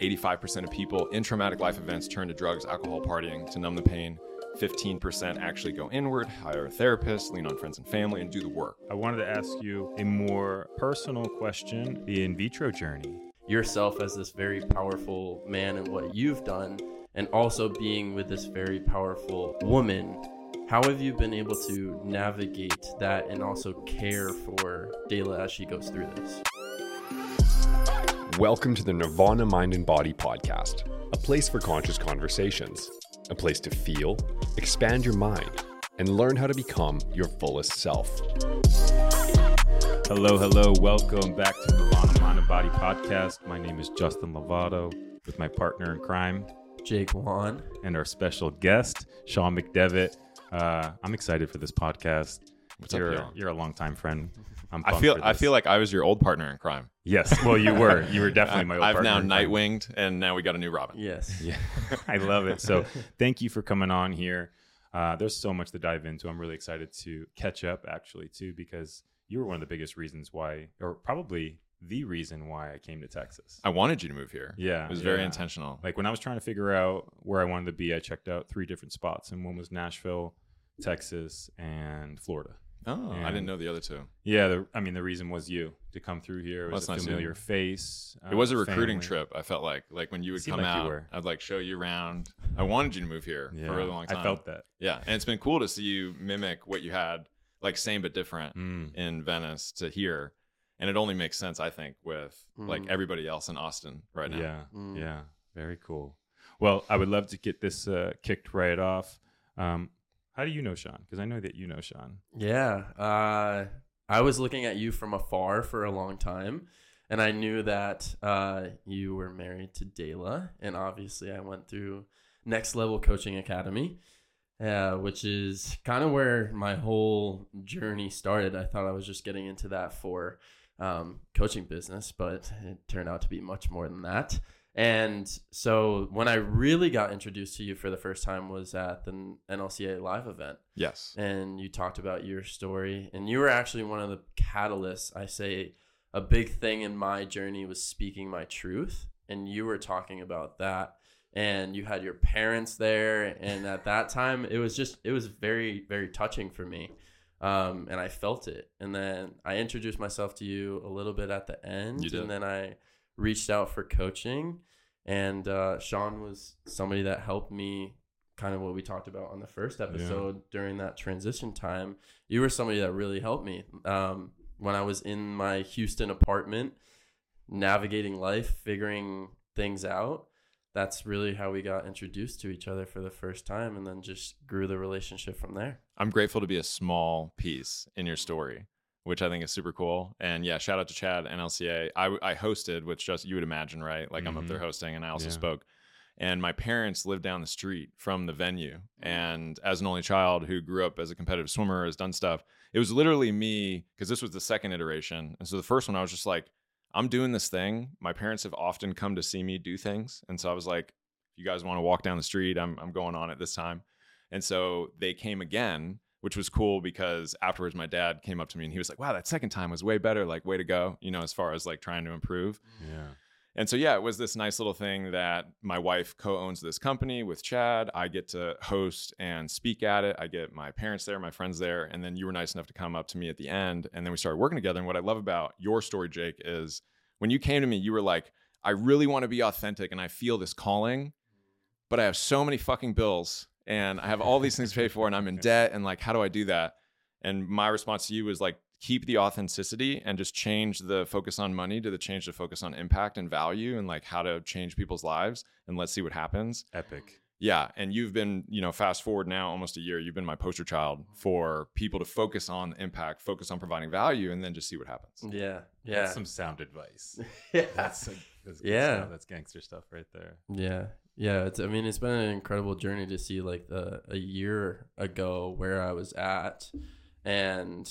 85% of people in traumatic life events turn to drugs, alcohol, partying to numb the pain. 15% actually go inward, hire a therapist, lean on friends and family, and do the work. I wanted to ask you a more personal question the in vitro journey. Yourself as this very powerful man and what you've done, and also being with this very powerful woman. How have you been able to navigate that and also care for Dayla as she goes through this? Welcome to the Nirvana Mind and Body podcast, a place for conscious conversations, a place to feel, expand your mind, and learn how to become your fullest self. Hello, hello. Welcome back to the Nirvana Mind and Body podcast. My name is Justin Lovato with my partner in crime Jake Wan. and our special guest, Sean McDevitt. Uh, I'm excited for this podcast. What's up, you're, y'all? you're a longtime friend. I'm I feel I feel like I was your old partner in crime. yes. Well, you were. You were definitely my old partner. I've now partner in crime. night winged, and now we got a new Robin. Yes. Yeah, I love it. So thank you for coming on here. Uh, there's so much to dive into. I'm really excited to catch up, actually, too, because you were one of the biggest reasons why, or probably the reason why I came to Texas. I wanted you to move here. Yeah, It was very intentional. Like when I was trying to figure out where I wanted to be, I checked out three different spots, and one was Nashville, Texas, and Florida. Oh, I didn't know the other two. Yeah, the, I mean, the reason was you to come through here. It Well, was that's a nice familiar you. face. It was a uh, recruiting family. trip. I felt like like when you would come like out. I'd like show you around. I wanted you to move here Yeah, for a really long time. I felt that. Yeah, and it's been cool to see you mimic what you had, like same but different, Mm. in Venice to here, and it only makes sense, I think, with like Mhm. everybody else in Austin right now. Yeah, Mm. yeah, very cool. Well, I would love to get this uh, kicked right off. Um, how do you know Sean? Because I know that you know Sean. Yeah. Uh, I was looking at you from afar for a long time, and I knew that uh, you were married to Dayla. And obviously, I went through Next Level Coaching Academy, uh, which is kind of where my whole journey started. I thought I was just getting into that for um, coaching business, but it turned out to be much more than that. And so when I really got introduced to you for the first time was at the NLCA live event Yes. and you talked about your story and you were actually one of the catalysts i say a big thing in my journey was speaking my truth and you were talking about that and you had your parents there and at that time it was just it was very very touching for me um, and i felt it and then i introduced myself to you a little bit at the end You did. and then i reached out for coaching and uh, sean was somebody that helped me kind of what we talked about on the first episode during that transition time. You were somebody that really helped me um, when I was in my Houston apartment, navigating life, figuring things out. That's really how we got introduced to each other for the first time, and then just grew the relationship from there. I'm grateful to be a small piece in your story, which I think is super cool. And yeah, shout out to Chad NLCA. I, I hosted, which just you would imagine, right? Like I'm up there hosting, and I also Yeah. spoke. And my parents lived down the street from the venue. Mm. And as an only child who grew up as a competitive swimmer, has done stuff, it was literally me because this was the second iteration. And so the first one, I was just like, I'm doing this thing. My parents have often come to see me do things. And so I was like, if you guys want to walk down the street, I'm, I'm going on it this time. And so they came again, which was cool because afterwards my dad came up to me and he was like, wow, that second time was way better. Like, way to go, you know, as far as like trying to improve. Yeah. And so, yeah, it was this nice little thing that my wife co owns this company with Chad. I get to host and speak at it. I get my parents there, my friends there. And then you were nice enough to come up to me at the end. And then we started working together. And what I love about your story, Jake, is when you came to me, you were like, I really want to be authentic and I feel this calling, but I have so many fucking bills and I have all these things to pay for and I'm in debt. And like, how do I do that? And my response to you was like, keep the authenticity and just change the focus on money to the change the focus on impact and value and like how to change people's lives and let's see what happens. Epic. Yeah. And you've been, you know, fast forward now almost a year, you've been my poster child for people to focus on impact, focus on providing value, and then just see what happens. Yeah, yeah, That's some sound advice. yeah. That's, like, that's Yeah. stuff. That's gangster stuff right there. Yeah. Yeah, it's I mean it's been an incredible journey to see like the a year ago where I was at and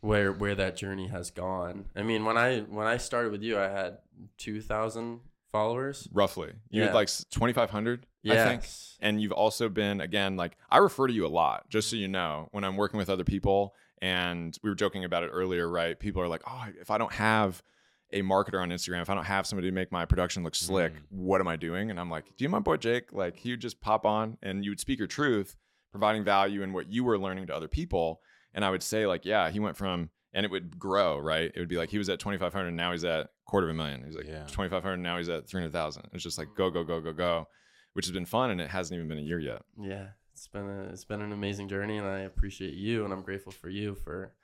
where where that journey has gone. I mean, when I when I started with you, I had 2000 followers. Roughly. You Yeah. had like 2,500, I think. And you've also been, again, like I refer to you a lot, just so you know, when I'm working with other people. And we were joking about it earlier, right? People are like, oh, if I don't have a marketer on Instagram, if I don't have somebody to make my production look slick, Mm. what am I doing? And I'm like, do you know my boy Jake? Like he would just pop on and you would speak your truth, providing value in what you were learning to other people. And I would say like, yeah, he went from and it would grow, right? It would be like he was at 2,500, now he's at quarter of a million. He's like Yeah. 2,500, now he's at 300,000. It's just like go, go, go, go, go, which has been fun. And it hasn't even been a year yet. Yeah, it's been a it's been an amazing journey, and I appreciate you, and I'm grateful for you for,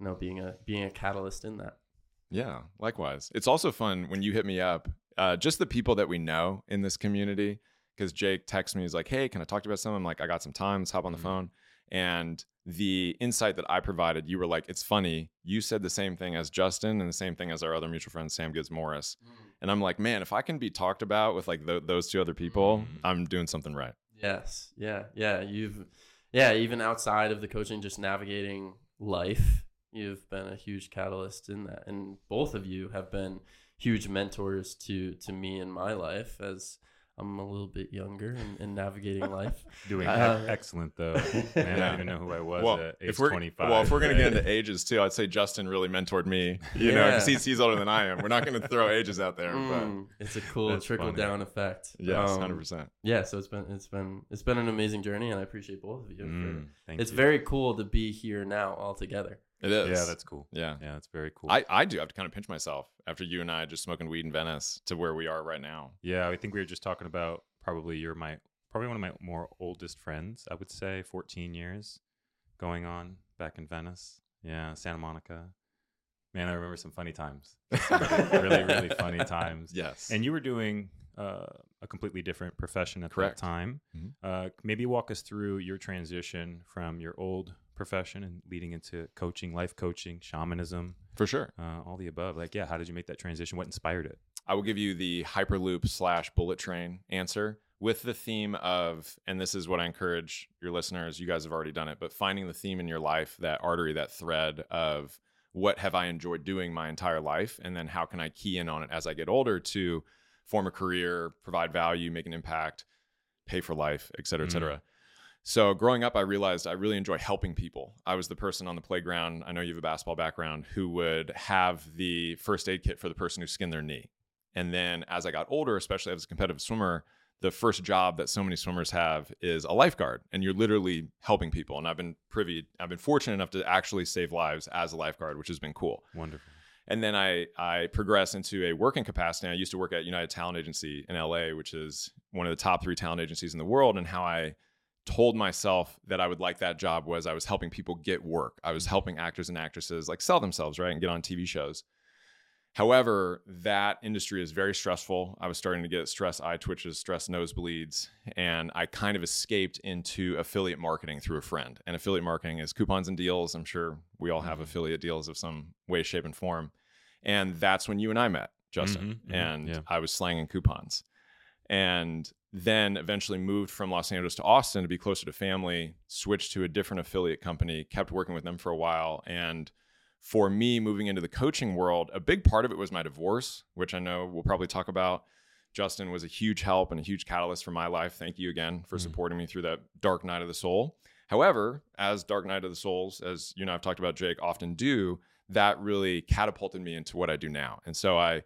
you know, being a being a catalyst in that. Yeah, likewise. It's also fun when you hit me up, uh, just the people that we know in this community. Because Jake texts me, he's like, "Hey, can I talk to you about something?" I'm like, "I got some time. Let's hop on the Mhm. phone." And the insight that I provided, you were like, "It's funny. You said the same thing as Justin and the same thing as our other mutual friend Sam Gibbs Morris." And I'm like, "Man, if I can be talked about with like tho- those two other people, Mhm. I'm doing something right." Yes. Yeah. Yeah. You've, yeah, even outside of the coaching, just navigating life, you've been a huge catalyst in that. And both of you have been huge mentors to, to me in my life as I'm a little bit younger and, and navigating life. Doing Uh, excellent though. Man, I don't even know who I was well, at age if we're 25. well, if we're gonna get into ages too, I'd say Justin really mentored me. You know, 'cause Yeah. he's, he's older than I am. We're not gonna throw ages out there, but Mm, it's a cool That's trickle funny. down effect. yes, Um, hundred percent. Yeah. So it's been, it's been, it's been an amazing journey and I appreciate both of you. Mm, thank it's you. very cool to be here now all together. It is. yeah, that's cool. yeah. Yeah, that's very cool. I, I do have to kind of pinch myself after you and I just smoking weed in Venice to where we are right now. Yeah, I think we were just talking about probably you're my probably one of my more oldest friends. I would say 14 years going on back in Venice. Yeah, Santa Monica. Man, I remember some funny times. Some really, really, funny times. Yes. And you were doing uh, a completely different profession at Correct. that time. Mhm. Uh, maybe walk us through your transition from your old profession and leading into coaching, life coaching, shamanism, for sure. uh, all the above. Like, yeah, how did you make that transition? What inspired it? I will give you the Hyperloop slash bullet train answer with the theme of, and this is what I encourage your listeners, you guys have already done it, but finding the theme in your life, that artery, that thread of what have I enjoyed doing my entire life? And then how can I key in on it as I get older to form a career, provide value, make an impact, pay for life, et cetera, et Mm. So growing up, I realized I really enjoy helping people. I was the person on the playground. I know you have a basketball background who would have the first aid kit for the person who skinned their knee. And then as I got older, especially as a competitive swimmer, the first job that so many swimmers have is a lifeguard, and you're literally helping people. And I've been privy, I've been fortunate enough to actually save lives as a lifeguard, which has been cool. Wonderful. And then I I progressed into a working capacity. I used to work at United Talent Agency in LA, which is one of the top three talent agencies in the world. And how I told myself that I would like that job was I was helping people get work. I was helping actors and actresses like sell themselves, right, and get on TV shows. However, that industry is very stressful. I was starting to get stress eye twitches, stress nosebleeds, and I kind of escaped into affiliate marketing through a friend. And affiliate marketing is coupons and deals. I'm sure we all have affiliate deals of some way, shape, and form. And that's when you and I met, Justin. Mhm, mhm, and yeah. I was slanging coupons. And then eventually moved from Los Angeles to Austin to be closer to family, switched to a different affiliate company, kept working with them for a while. And for me, moving into the coaching world, a big part of it was my divorce, which I know we'll probably talk about. Justin was a huge help and a huge catalyst for my life. Thank you again for Mhm. supporting me through that dark night of the soul. However, as Dark Night of the Souls, as you and I have talked about, Jake, often do, that really catapulted me into what I do now. And so I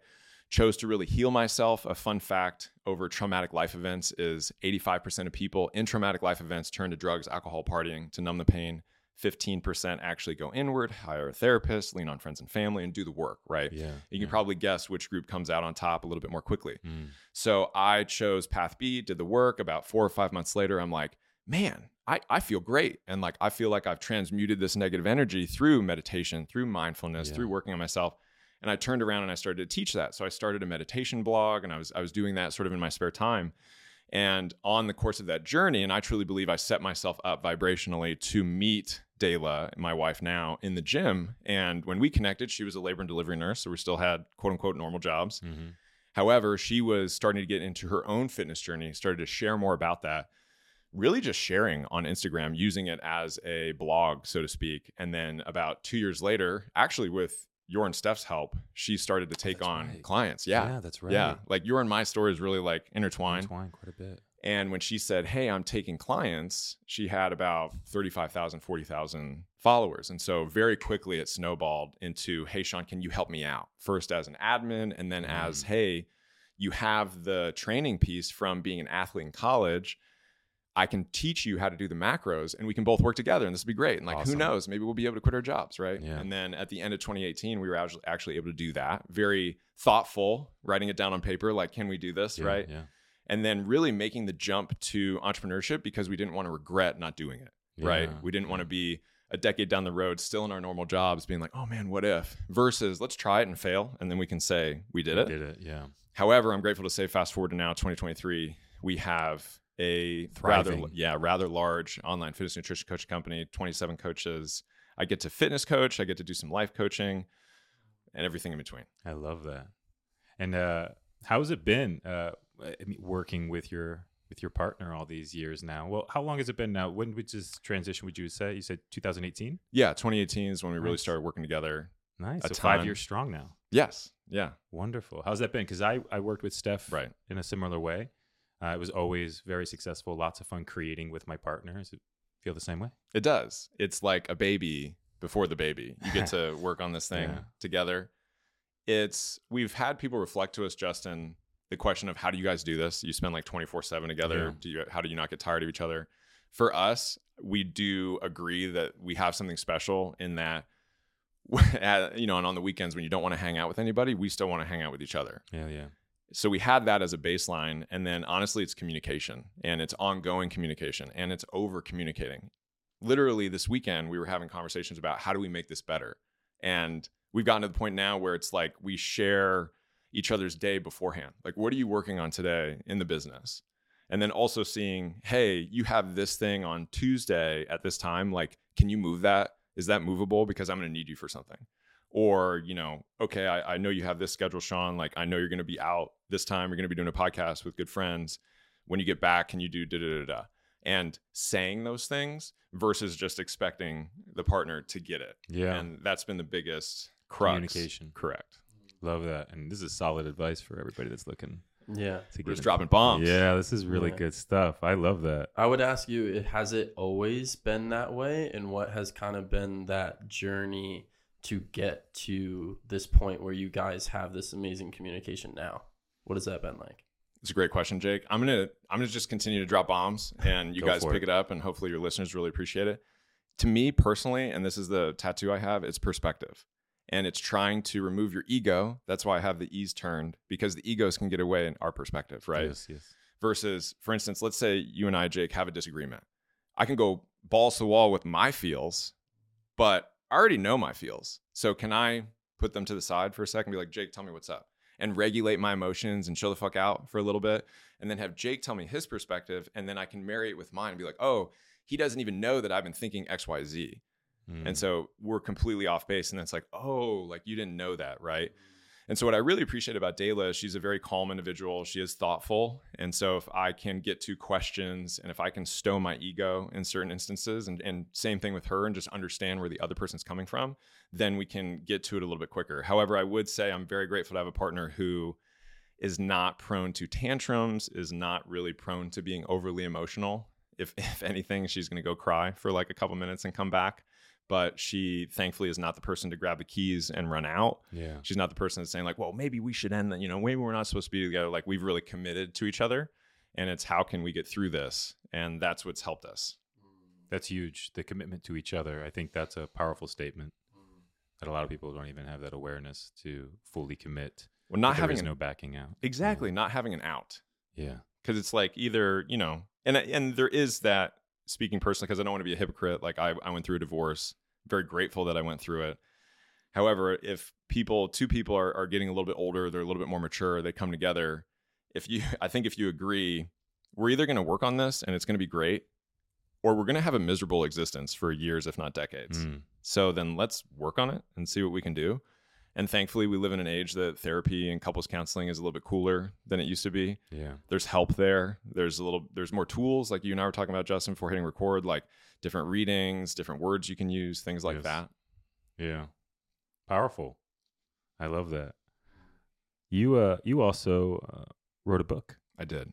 chose to really heal myself. A fun fact over traumatic life events is 85% of people in traumatic life events turn to drugs, alcohol, partying to numb the pain. 15% actually go inward, hire a therapist, lean on friends and family, and do the work, right? Yeah. You can yeah. probably guess which group comes out on top a little bit more quickly. Mm. So I chose Path B, did the work. About four or five months later, I'm like, man, I, I feel great. And like, I feel like I've transmuted this negative energy through meditation, through mindfulness, Yeah. through working on myself. And I turned around and I started to teach that. So I started a meditation blog and I was, I was doing that sort of in my spare time. And on the course of that journey, and I truly believe I set myself up vibrationally to meet Dayla, my wife now, in the gym. And when we connected, she was a labor and delivery nurse. So we still had quote unquote normal jobs. Mhm. However, she was starting to get into her own fitness journey, started to share more about that, really just sharing on Instagram, using it as a blog, so to speak. And then about two years later, actually with your and Steph's help, she started to take that's on right. clients. Yeah. Yeah, that's right. Yeah. Like your and my story is really like intertwined. Intertwined quite a bit. And when she said, Hey, I'm taking clients, she had about 35,000, 40,000 followers. And so very quickly it snowballed into, Hey, Sean, can you help me out? First as an admin, and then as, mm. Hey, you have the training piece from being an athlete in college. I can teach you how to do the macros and we can both work together and this would be great. And like, who knows, maybe we'll be able to quit our jobs, right? Yeah. And then at the end of 2018, we were actually, able to do that. Very thoughtful, writing it down on paper, like, can we do this, Yeah, right? Yeah. And then really making the jump to entrepreneurship because we didn't want to regret not doing it, right? We didn't want to be a decade down the road, still in our normal jobs, being like, oh man, what if? Versus let's try it and fail. And then we can say, we did it. Did it? Yeah. However, I'm grateful to say, fast forward to now, 2023, we have a rather, yeah, rather large online fitness nutrition coaching company, 27 coaches. I get to fitness coach, I get to do some life coaching, and everything in between. I love that. And uh, how's it been uh, working with your with your partner all these years now? Well, how long has it been now? When would this transition? Would you say you said 2018? Yeah, 2018 is when we really started working together. Nice. So five years strong now. Yes, yeah, Wonderful. How's that been? Because I I worked with Steph right. in a similar way. Uh, it was always very successful. Lots of fun creating with my partner. Does it feel the same way? It does. It's like a baby before the baby. You get to work on this thing Yeah. together. It's we've had people reflect to us, Justin, the question of how do you guys do this? You spend like 24/7 together. Yeah. Do you how do you not get tired of each other? For us, we do agree that we have something special in that you know, and on the weekends when you don't want to hang out with anybody, we still want to hang out with each other Yeah, yeah. So we had that as a baseline and then honestly it's communication and it's ongoing communication and it's over communicating. Literally this weekend we were having conversations about how do we make this better and we've gotten to the point now where it's like we share each other's day beforehand. Like what are you working on today in the business? And then also seeing hey you have this thing on tuesday at this time like can you move that? Is that movable? Because i'm going to need you for something or you know okay I, I know you have this schedule sean like i know you're going to be out this time you're going to be doing a podcast with good friends when you get back can you do da da da da and saying those things versus just expecting the partner to get it Yeah. and that's been the biggest crux Communication. correct Love that. And this is solid advice for everybody that's looking Yeah. to get just in- dropping bombs Yeah, this is really Yeah. good stuff. I love that. I would ask you, it- has it always been that way? And what has kind of been that journey to get to this point where you guys have this amazing communication now? What has that been like? It's a great question, Jake. I'm gonna I'm gonna just continue to drop bombs, and you guys pick it. it. up, and hopefully your listeners really appreciate it. To me personally, and this is the tattoo I have, it's perspective, and it's trying to remove your ego. That's why I have the e's turned because the egos can get away in our perspective, right? Yes, yes. Versus, for instance, let's say you and I, Jake, have a disagreement. I can go balls to the wall with my feels, but I already know my feels. So can I put them to the side for a second, be like, Jake, tell me what's up, and regulate my emotions and chill the fuck out for a little bit, and then have Jake tell me his perspective, and then I can marry it with mine and be like, oh, he doesn't even know that I've been thinking X, Y, Z. Mm. And so we're completely off base. And then it's like, oh, like you didn't know that, right? And so what I really appreciate about Dayla is she's a very calm individual. She is thoughtful. And so if I can get to questions and if I can stow my ego in certain instances and, and same thing with her and just understand where the other person's coming from, then we can get to it a little bit quicker. However, I would say I'm very grateful to have a partner who is not prone to tantrums, is not really prone to being overly emotional. If if anything, she's going to go cry for like a couple minutes and come back. But she thankfully is not the person to grab the keys and run out. yeah. She's not the person that's saying like, "Well, maybe we should end that." You know, maybe we're not supposed to be together. Like we've really committed to each other, and it's how can we get through this, and that's what's helped us. That's huge. The commitment to each other. I think that's a powerful statement that a lot of people don't even have that awareness to fully commit. Well, not having an, no backing out. exactly not having an out Yeah. because it's like either you know, and and there is that speaking personally because I don't want to be a hypocrite. Like I I went through a divorce. Very grateful that I went through it. However, if people, two people are, are getting a little bit older, they're a little bit more mature, they come together. If you, I think if you agree, we're either going to work on this and it's going to be great, or we're going to have a miserable existence for years, if not decades. Mm. So then let's work on it and see what we can do. And thankfully, we live in an age that therapy and couples counseling is a little bit cooler than it used to be Yeah. there's help there there's a little there's more tools like you and i were talking about justin before hitting record like different readings different words you can use things like Yes. that Yeah. Powerful. I love that. You uh you also uh, wrote a book. i did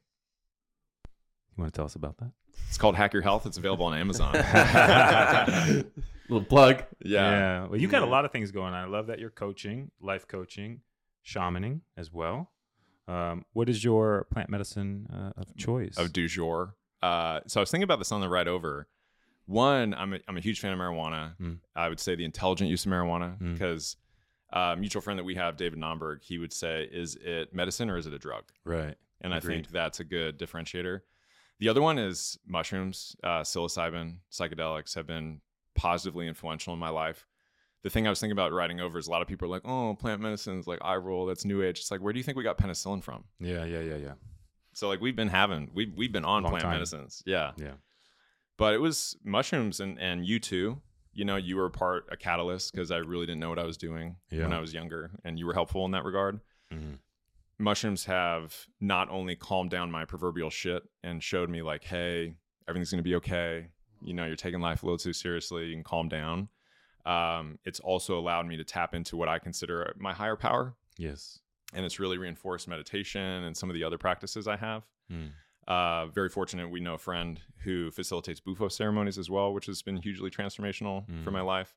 You want to tell us about that? It's called Hack Your Health. It's available on Amazon. Little plug. yeah. yeah. Well, you got a lot of things going on. I love that you're coaching, life coaching, shamaning as well. Um, what is your plant medicine uh, of choice? of du jour. Uh, so I was thinking about this on the ride over. One, I'm a, I'm a huge fan of marijuana. Mm. I would say the intelligent use of marijuana Mm. because uh, a mutual friend that we have, David Nomberg, he would say, "Is it medicine or is it a drug?" right. And I think that's a good differentiator. The other one is mushrooms, uh, psilocybin, psychedelics have been positively influential in my life. The thing I was thinking about writing over is a lot of people are like, "Oh, plant medicine's like eye roll, that's new age." It's like, where do you think we got penicillin from? Yeah, yeah, yeah, yeah. So like we've been having we've we've been on Long plant time. medicines, yeah. Yeah. But it was mushrooms and and you too. You know, you were part a catalyst because I really didn't know what I was doing when I was younger, and you were helpful in that regard. Mhm. Mushrooms have not only calmed down my proverbial shit and showed me like, hey, everything's gonna be okay. You know, you're taking life a little too seriously. You can calm down. Um, it's also allowed me to tap into what I consider my higher power, Yes. and it's really reinforced meditation and some of the other practices I have. Mm. Uh, very fortunate. We know a friend who facilitates bufo ceremonies as well, which has been hugely transformational for Mm. my life.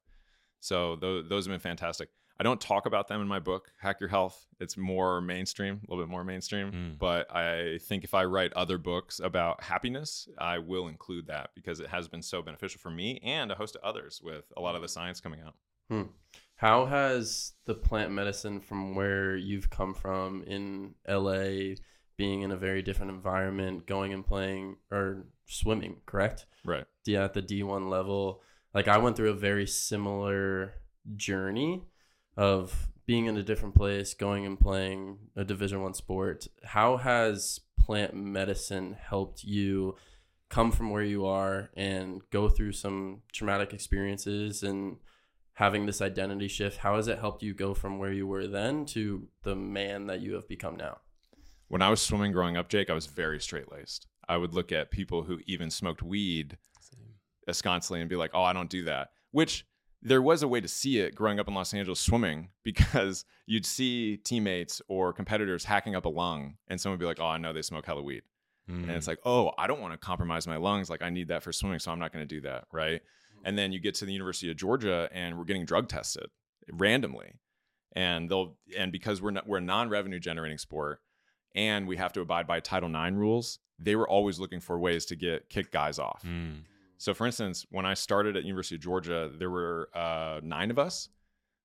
So those, those have been fantastic. I don't talk about them in my book, Hack Your Health. It's more mainstream, a little bit more mainstream. Mm. But I think if I write other books about happiness, I will include that because it has been so beneficial for me and a host of others with a lot of the science coming out. How has the plant medicine from where you've come from in LA, being in a very different environment, going and playing or swimming, correct? Right. Yeah, at the D1 level. Like I went through a very similar journey of being in a different place, going and playing a Division 1 sport. How has plant medicine helped you come from where you are and go through some traumatic experiences and having this identity shift? How has it helped you go from where you were then to the man that you have become now? When I was swimming growing up, Jake, I was very straight laced. I would look at people who even smoked weed ensconcely and be like, oh, I don't do that. Which there was a way to see it growing up in Los Angeles swimming because you'd see teammates or competitors hacking up a lung and someone would be like, oh, I know they smoke hella weed. Mm. And it's like, oh, I don't want to compromise my lungs. Like, I need that for swimming, so I'm not going to do that. Right. And then you get to the University of Georgia and we're getting drug tested randomly. And they'll, and because we're not, we're a non revenue generating sport and we have to abide by Title IX rules, they were always looking for ways to get kick guys off. Mm. So, for instance, when I started at University of Georgia, there were uh, nine of us.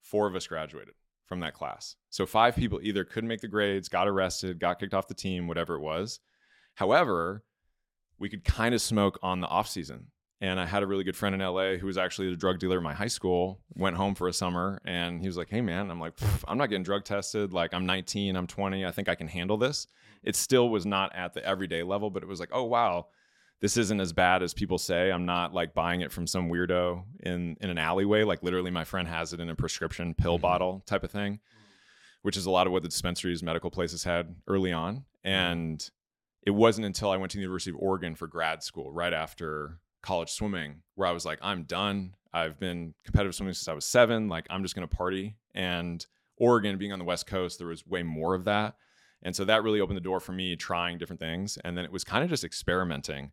Four of us graduated from that class. So five people either couldn't make the grades, got arrested, got kicked off the team, whatever it was. However, we could kind of smoke on the off season. And I had a really good friend in LA who was actually a drug dealer in my high school. Went home for a summer, and he was like, "Hey, man," I'm like, "I'm not getting drug tested. Like, I'm 19, I'm 20. I think I can handle this." It still was not at the everyday level, but it was like, "Oh wow, this isn't as bad as people say. I'm not like buying it from some weirdo in in an alleyway. Like literally, my friend has it in a prescription pill Mhm. bottle type of thing, which is a lot of what the dispensaries, medical places had early on. And it wasn't until I went to the University of Oregon for grad school, right after college swimming, where I was like, I'm done. I've been competitive swimming since I was seven. Like I'm just gonna party. And Oregon, being on the West Coast, there was way more of that. And so that really opened the door for me trying different things. And then it was kind of just experimenting.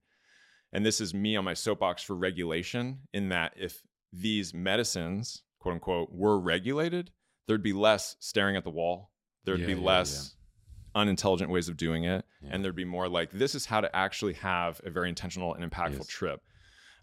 And this is me on my soapbox for regulation, in that if these medicines, quote unquote, were regulated, there'd be less staring at the wall. There'd Yeah, be yeah, less unintelligent ways of doing it. Yeah. And there'd be more like, this is how to actually have a very intentional and impactful Yes. trip.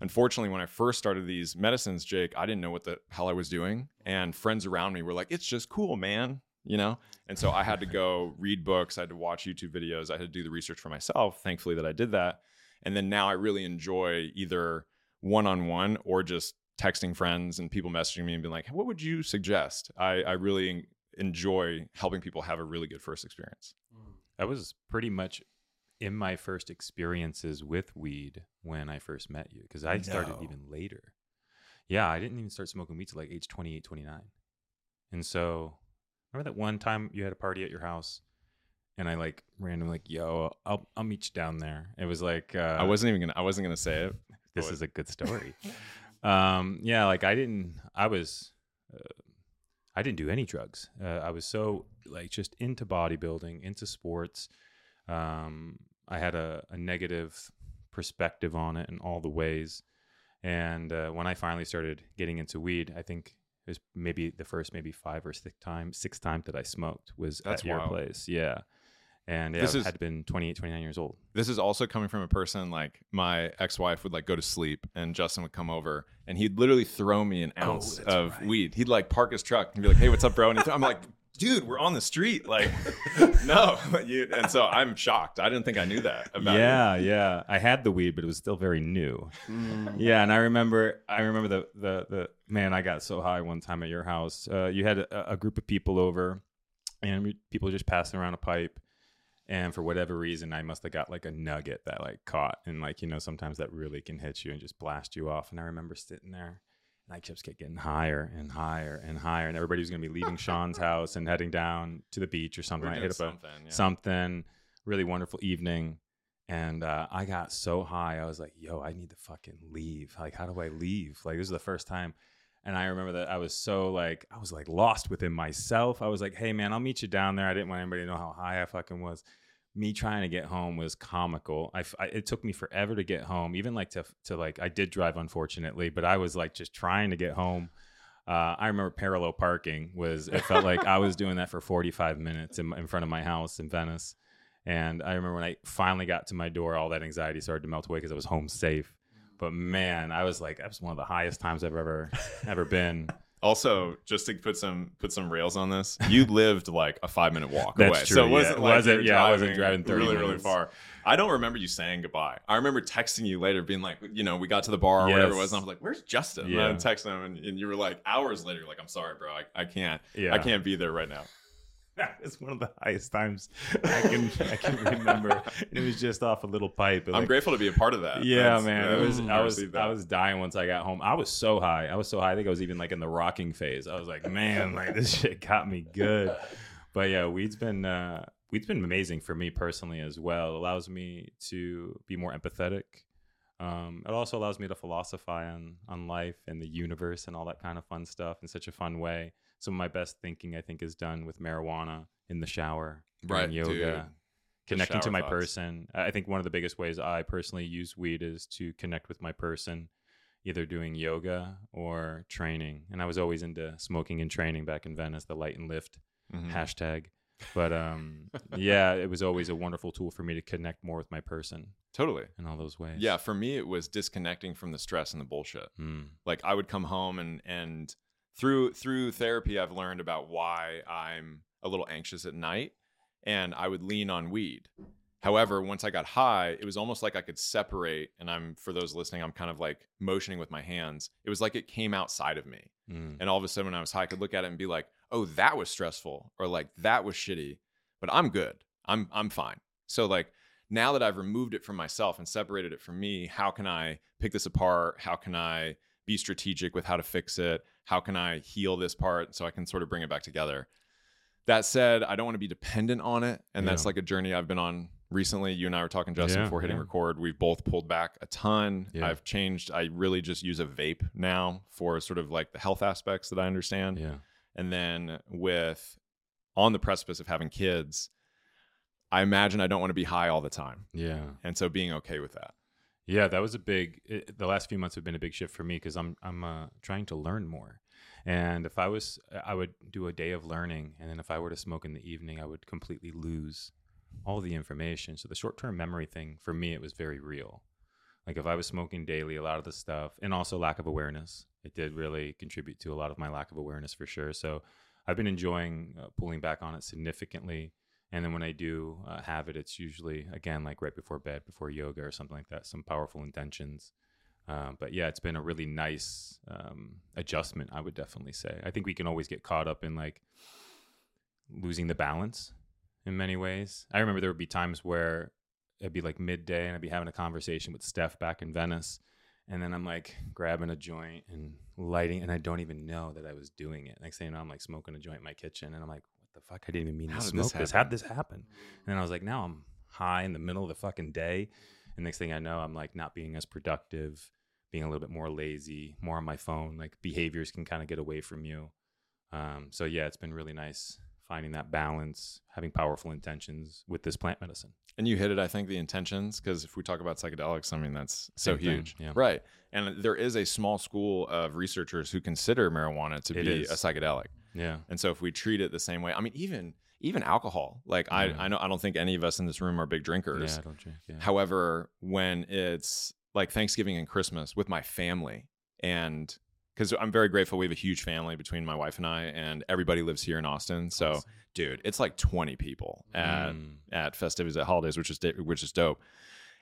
Unfortunately, when I first started these medicines, Jake, I didn't know what the hell I was doing. And friends around me were like, it's just cool, man. You know? And so I had to go read books, I had to watch YouTube videos, I had to do the research for myself. Thankfully, that I did that. And then now I really enjoy either one on one or just texting friends and people messaging me and being like, what would you suggest? I, I really enjoy helping people have a really good first experience. Mm. I was pretty much in my first experiences with weed when I first met you because I started No. even later. Yeah, I didn't even start smoking weed till like age 28, 29. And so, remember that one time you had a party at your house and I like randomly like, yo, I'll, I'll meet you down there. It was like, uh, I wasn't even gonna I wasn't gonna say it. this is a good story. um, yeah, like I didn't, I was, uh, I didn't do any drugs. Uh, I was so like just into bodybuilding, into sports. Um, I had a, a negative perspective on it in all the ways. And uh, when I finally started getting into weed, I think it was maybe the first maybe five or six times six times that I smoked was That's at your place. Yeah. And yeah, This I is- had been 28, 29 years old. This is also coming from a person like my ex-wife would like go to sleep and Justin would come over and he'd literally throw me an ounce that's of right. weed. He'd like park his truck and be like, "Hey, what's up, bro?" And he'd- I'm like, "Dude, we're on the street." Like, no. You, and so I'm shocked. I didn't think I knew that about you. yeah, yeah. I had the weed, but it was still very new. Mm. Yeah, and I remember, I remember the the the man. I got so high one time at your house. Uh, you had a, a group of people over, and people just passing around a pipe. And for whatever reason, I must have got like a nugget that like caught, and like you know, sometimes that really can hit you and just blast you off. And I remember sitting there, and I just kept getting higher and higher and higher, and everybody was gonna be leaving Sean's house and heading down to the beach or something. I hit up a something. Yeah. something really wonderful evening and uh, i got so high i was like yo i need to fucking leave like how do i leave like this is the first time and i remember that i was so like i was like lost within myself i was like hey man i'll meet you down there i didn't want anybody to know how high i fucking was me trying to get home was comical I, I- it took me forever to get home even like to, to like i did drive unfortunately but i was like just trying to get home uh, I remember parallel parking was it felt like I was doing that for 45 minutes in, in front of my house in Venice. And I remember when I finally got to my door, all that anxiety started to melt away because I was home safe. But man, I was like, that was one of the highest times I've ever ever been. Also, just to put some put some rails on this, you lived like a five minute walk That's away, true, so it wasn't It like you were yeah, I wasn't driving 30 really really far. I don't remember you saying goodbye. I remember texting you later, being like, you know, we got to the bar or whatever it was, and I was like, "Where's Justin?" Yeah. And I texted him, and, and you were like, hours later, like, "I'm sorry, bro, I, I can't, Yeah. I can't be there right now." That was one of the highest times I can I can remember. And it was just off a little pipe. I'm like- grateful to be a part of that. Yeah, That's- man. It was I I was I was dying once I got home. I was so high. I was so high. I think I was even like in the rocking phase. I was like, man, like this shit got me good. But yeah, weed's been uh weed's been amazing for me personally as well. It allows me to be more empathetic. Um, it also allows me to philosophize on on life and the universe and all that kind of fun stuff in such a fun way. Some of my best thinking, I think, is done with marijuana in the shower, doing Right, yoga, dude. Connecting to my thoughts. person. I think one of the biggest ways I personally use weed is to connect with my person, either doing yoga or training. And I was always into smoking and training back in Venice, the light and lift Mhm. hashtag. But um, yeah, it was always a wonderful tool for me to connect more with my person totally. in all those ways. Yeah, for me, it was disconnecting from the stress and the bullshit. Mm. like i would come home and and through through therapy i've learned about why i'm a little anxious at night and i would lean on weed. However once i got high it was almost like i could separate and i'm for those listening i'm kind of like motioning with my hands. It was like it came outside of me. Mm. and all of a sudden when i was high i could look at it and be like oh that was stressful or like that was shitty but i'm good. I'm i'm fine. So like now that i've removed it from myself and separated it from me how can i pick this apart? How can i be strategic with how to fix it how can i heal this part so i can sort of bring it back together that said i don't want to be dependent on it and that's like a journey i've been on recently you and i were talking justin Yeah, before hitting yeah. record we've both pulled back a ton Yeah. i've changed i really just use a vape now for sort of like the health aspects that i understand Yeah. and then with on the precipice of having kids i imagine i don't want to be high all the time Yeah. and so being okay with that Yeah, that was a big. It, the last few months have been a big shift for me because I'm I'm uh, trying to learn more, and if I was, I would do a day of learning, and then if I were to smoke in the evening, I would completely lose all the information. So the short term memory thing for me, it was very real. Like if I was smoking daily, a lot of the stuff, and also lack of awareness, it did really contribute to a lot of my lack of awareness for sure. So I've been enjoying uh, pulling back on it significantly. And then when I do uh, have it, it's usually again like right before bed, before yoga or something like that. Some powerful intentions. Um, but yeah, it's been a really nice um, adjustment. I would definitely say. I think we can always get caught up in like losing the balance in many ways. I remember there would be times where it'd be like midday and I'd be having a conversation with Steph back in Venice. And then I'm like grabbing a joint and lighting, and I don't even know that I was doing it. Next thing you know, I'm like smoking a joint in my kitchen, and I'm like, "What the fuck? I didn't even mean How to smoke this this. happen?" How'd this happen?" And then I was like, "Now I'm high in the middle of the fucking day." And next thing I know, I'm like not being as productive, being a little bit more lazy, more on my phone. Like behaviors can kind of get away from you. Um, so yeah, it's been really nice finding that balance, having powerful intentions with this plant medicine. And you hit it, I think, the intentions, because if we talk about psychedelics, I mean, that's so Same thing, huge. yeah. Right. And there is a small school of researchers who consider marijuana to It be is. a psychedelic. Yeah. And so if we treat it the same way, I mean, even even alcohol, like Yeah. I, I know I don't think any of us in this room are big drinkers. Yeah, I don't drink. Yeah. However, when it's like Thanksgiving and Christmas with my family, and because I'm very grateful, we have a huge family between my wife and I, and everybody lives here in Austin. So, Awesome. dude, it's like 20 people at Mm. at festivities at holidays, which is which is dope.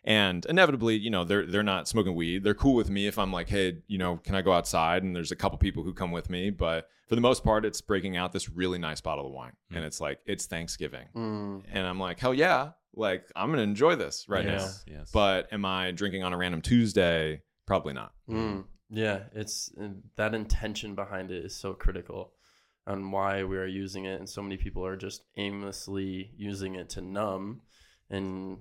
And inevitably, you know, they're they're not smoking weed. They're cool with me if I'm like, hey, you know, can I go outside? And there's a couple people who come with me, but for the most part, it's breaking out this really nice bottle of wine, Mm. and it's like it's Thanksgiving, Mm. and I'm like, hell yeah, like I'm gonna enjoy this right now. yes, Yes. But am I drinking on a random Tuesday? Probably not. Mm, yeah, it's that intention behind it is so critical on why we are using it, and so many people are just aimlessly using it to numb. And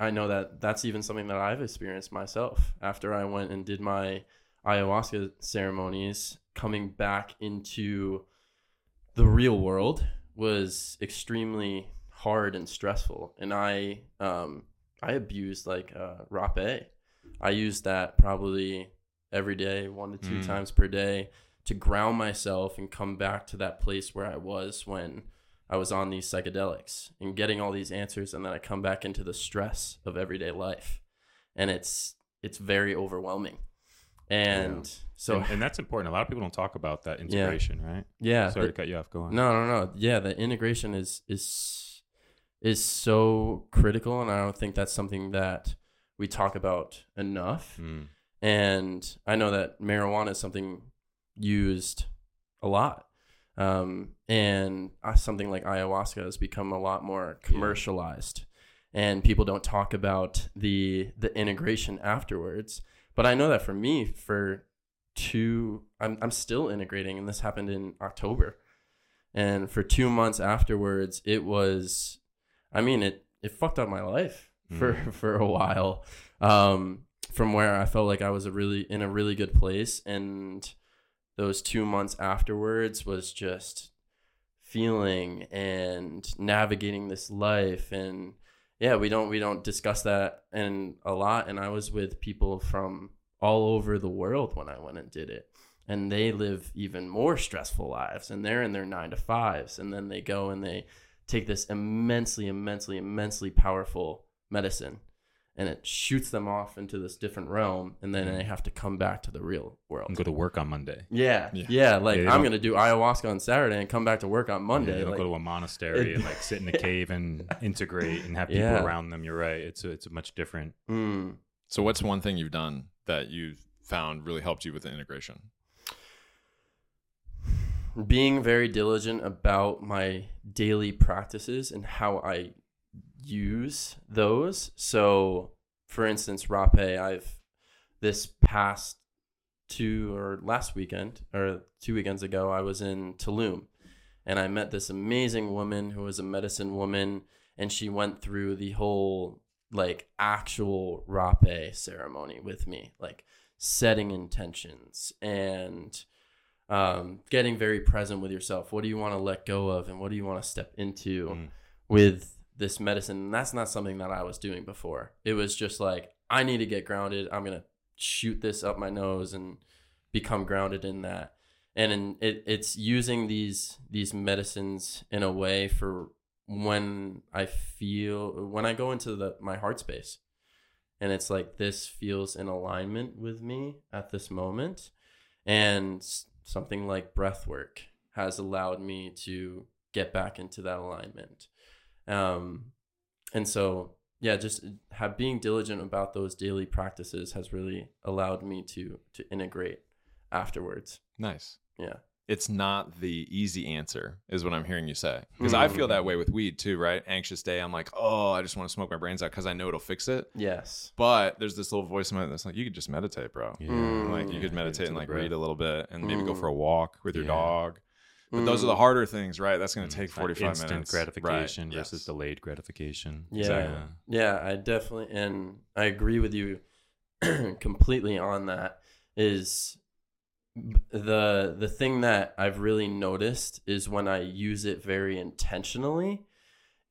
I know that that's even something that I've experienced myself after I went and did my ayahuasca ceremonies. Coming back into the real world was extremely hard and stressful, and I um, I abused like uh, rapé. I used that probably every day, one to two Mm. times per day, to ground myself and come back to that place where I was when I was on these psychedelics and getting all these answers, and then I come back into the stress of everyday life, and it's it's very overwhelming. And so and, and that's important. A lot of people don't talk about that integration, right? yeah, Sorry it- to cut you off. Go on. no, no, no. Yeah, the integration is is is so critical, and I don't think that's something that we talk about enough. Mm. And I know that marijuana is something used a lot, um, and something like ayahuasca has become a lot more commercialized, and people don't talk about the the integration afterwards. But I know that for me, for two, I'm I'm still integrating, and this happened in October. And for two months afterwards it was i mean it it fucked up my life for for a while. Um from where i felt like i was a really in a really good place and those two months afterwards was just feeling and navigating this life. And yeah we don't we don't discuss that in a lot. And i was with people from all over the world when i went and did it. And they live even more stressful lives and they're in their nine to fives. And then they go and they take this immensely immensely immensely powerful medicine and it shoots them off into this different realm and then they have to come back to the real world And go to work on Monday. yeah Yeah. yeah, like Yeah, i'm gonna do ayahuasca on saturday and come back to work on Yeah, monday they don't like, go to a monastery it- and like sit in a cave and integrate and have people Yeah. around them. You're right. It's a, it's a much different. mm, So, what's one thing you've done that you've found really helped you with the integration? being very diligent about my daily practices and how I use those. So, for instance, rapé, I've this past two or last weekend or two weekends ago, I was in Tulum and I met this amazing woman who was a medicine woman and she went through the whole like actual rapé ceremony with me, like setting intentions and um, getting very present with yourself. What do you want to let go of, and what do you want to step into Mm. with this medicine? And that's not something that I was doing before. It was just like I need to get grounded. I'm gonna shoot this up my nose and become grounded in that. And in, it, it's using these these medicines in a way for when I feel when I go into the my heart space, and it's like this feels in alignment with me at this moment, and something like breath work has allowed me to get back into that alignment um and so yeah just have being diligent about those daily practices has really allowed me to to integrate afterwards Nice. yeah It's not the easy answer, is what I'm hearing you say. Because I feel that way with weed too, right? Anxious day, I'm like, oh, I just want to smoke my brains out because I know it'll fix it. yes But there's this little voice in my head that's like, you could just meditate, bro. Yeah. Mm. Like you Yeah, could meditate and like breath. read a little bit and maybe go Mm. for a walk with your Yeah. dog. But those are the Mm. harder things, right? That's going to Mm. take Like 45 instant minutes. gratification Right. versus Yes. delayed gratification. Yeah. Exactly. Yeah, I definitely and I agree with you completely on that. Is the the thing that I've really noticed is when I use it very intentionally,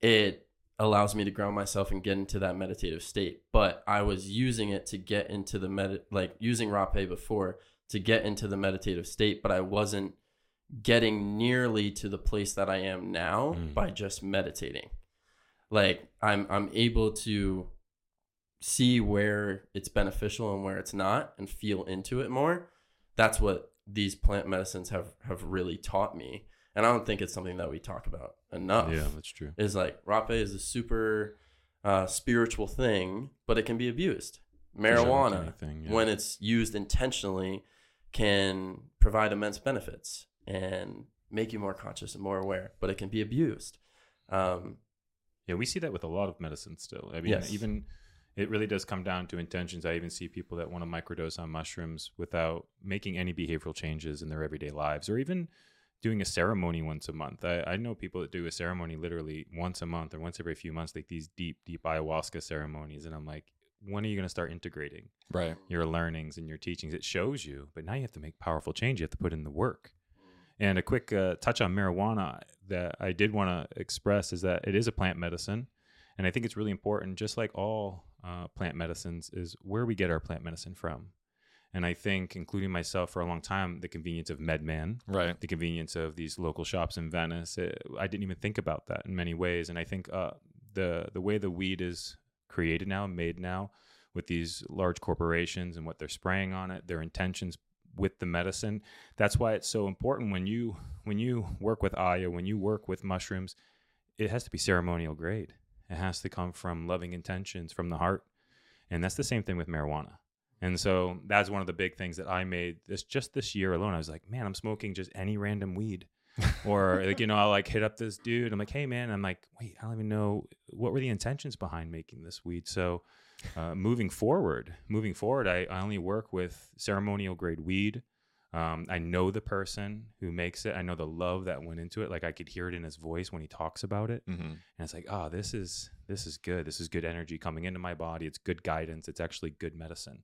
it allows me to ground myself and get into that meditative state. But I was using it to get into the med like using Rapé before to get into the meditative state, but I wasn't getting nearly to the place that I am now Mm. by just meditating. Like I'm I'm able to see where it's beneficial and where it's not and feel into it more. That's what these plant medicines have have really taught me. And I don't think it's something that we talk about enough. Yeah, that's true. Is like rapé is a super uh, spiritual thing, but it can be abused. Marijuana, Anything, yeah. when it's used intentionally, can provide immense benefits and make you more conscious and more aware. But it can be abused. Um, Yeah, we see that with a lot of medicine still. I mean, Yes. even it really does come down to intentions. I even see people that want to microdose on mushrooms without making any behavioral changes in their everyday lives or even doing a ceremony once a month. I, I know people that do a ceremony literally once a month or once every few months, like these deep, deep ayahuasca ceremonies. And I'm like, when are you going to start integrating Right. your learnings and your teachings? It shows you, but now you have to make powerful change. You have to put in the work. And a quick uh, touch on marijuana that I did want to express is that it is a plant medicine. And I think it's really important, just like all uh, plant medicines, is where we get our plant medicine from. And I think, including myself for a long time, the convenience of MedMen, Right. the convenience of these local shops in Venice, it, I didn't even think about that in many ways. And I think uh, the the way the weed is created now, made now, with these large corporations and what they're spraying on it, their intentions with the medicine. That's why it's so important when you when you work with Aya, when you work with mushrooms, it has to be ceremonial grade. It has to come from loving intentions from the heart. And that's the same thing with marijuana. And so that's one of the big things that I made this just this year alone. I was like, man, I'm smoking just any random weed. or like, you know, I'll like hit up this dude. I'm like, hey man, I'm like, wait, I don't even know what were the intentions behind making this weed. So uh, moving forward, moving forward, I, I only work with ceremonial grade weed. Um, I know the person who makes it. I know the love that went into it. Like I could hear it in his voice when he talks about it, hmm and it's like, oh, this is this is good. This is good energy coming into my body. It's good guidance. It's actually good medicine.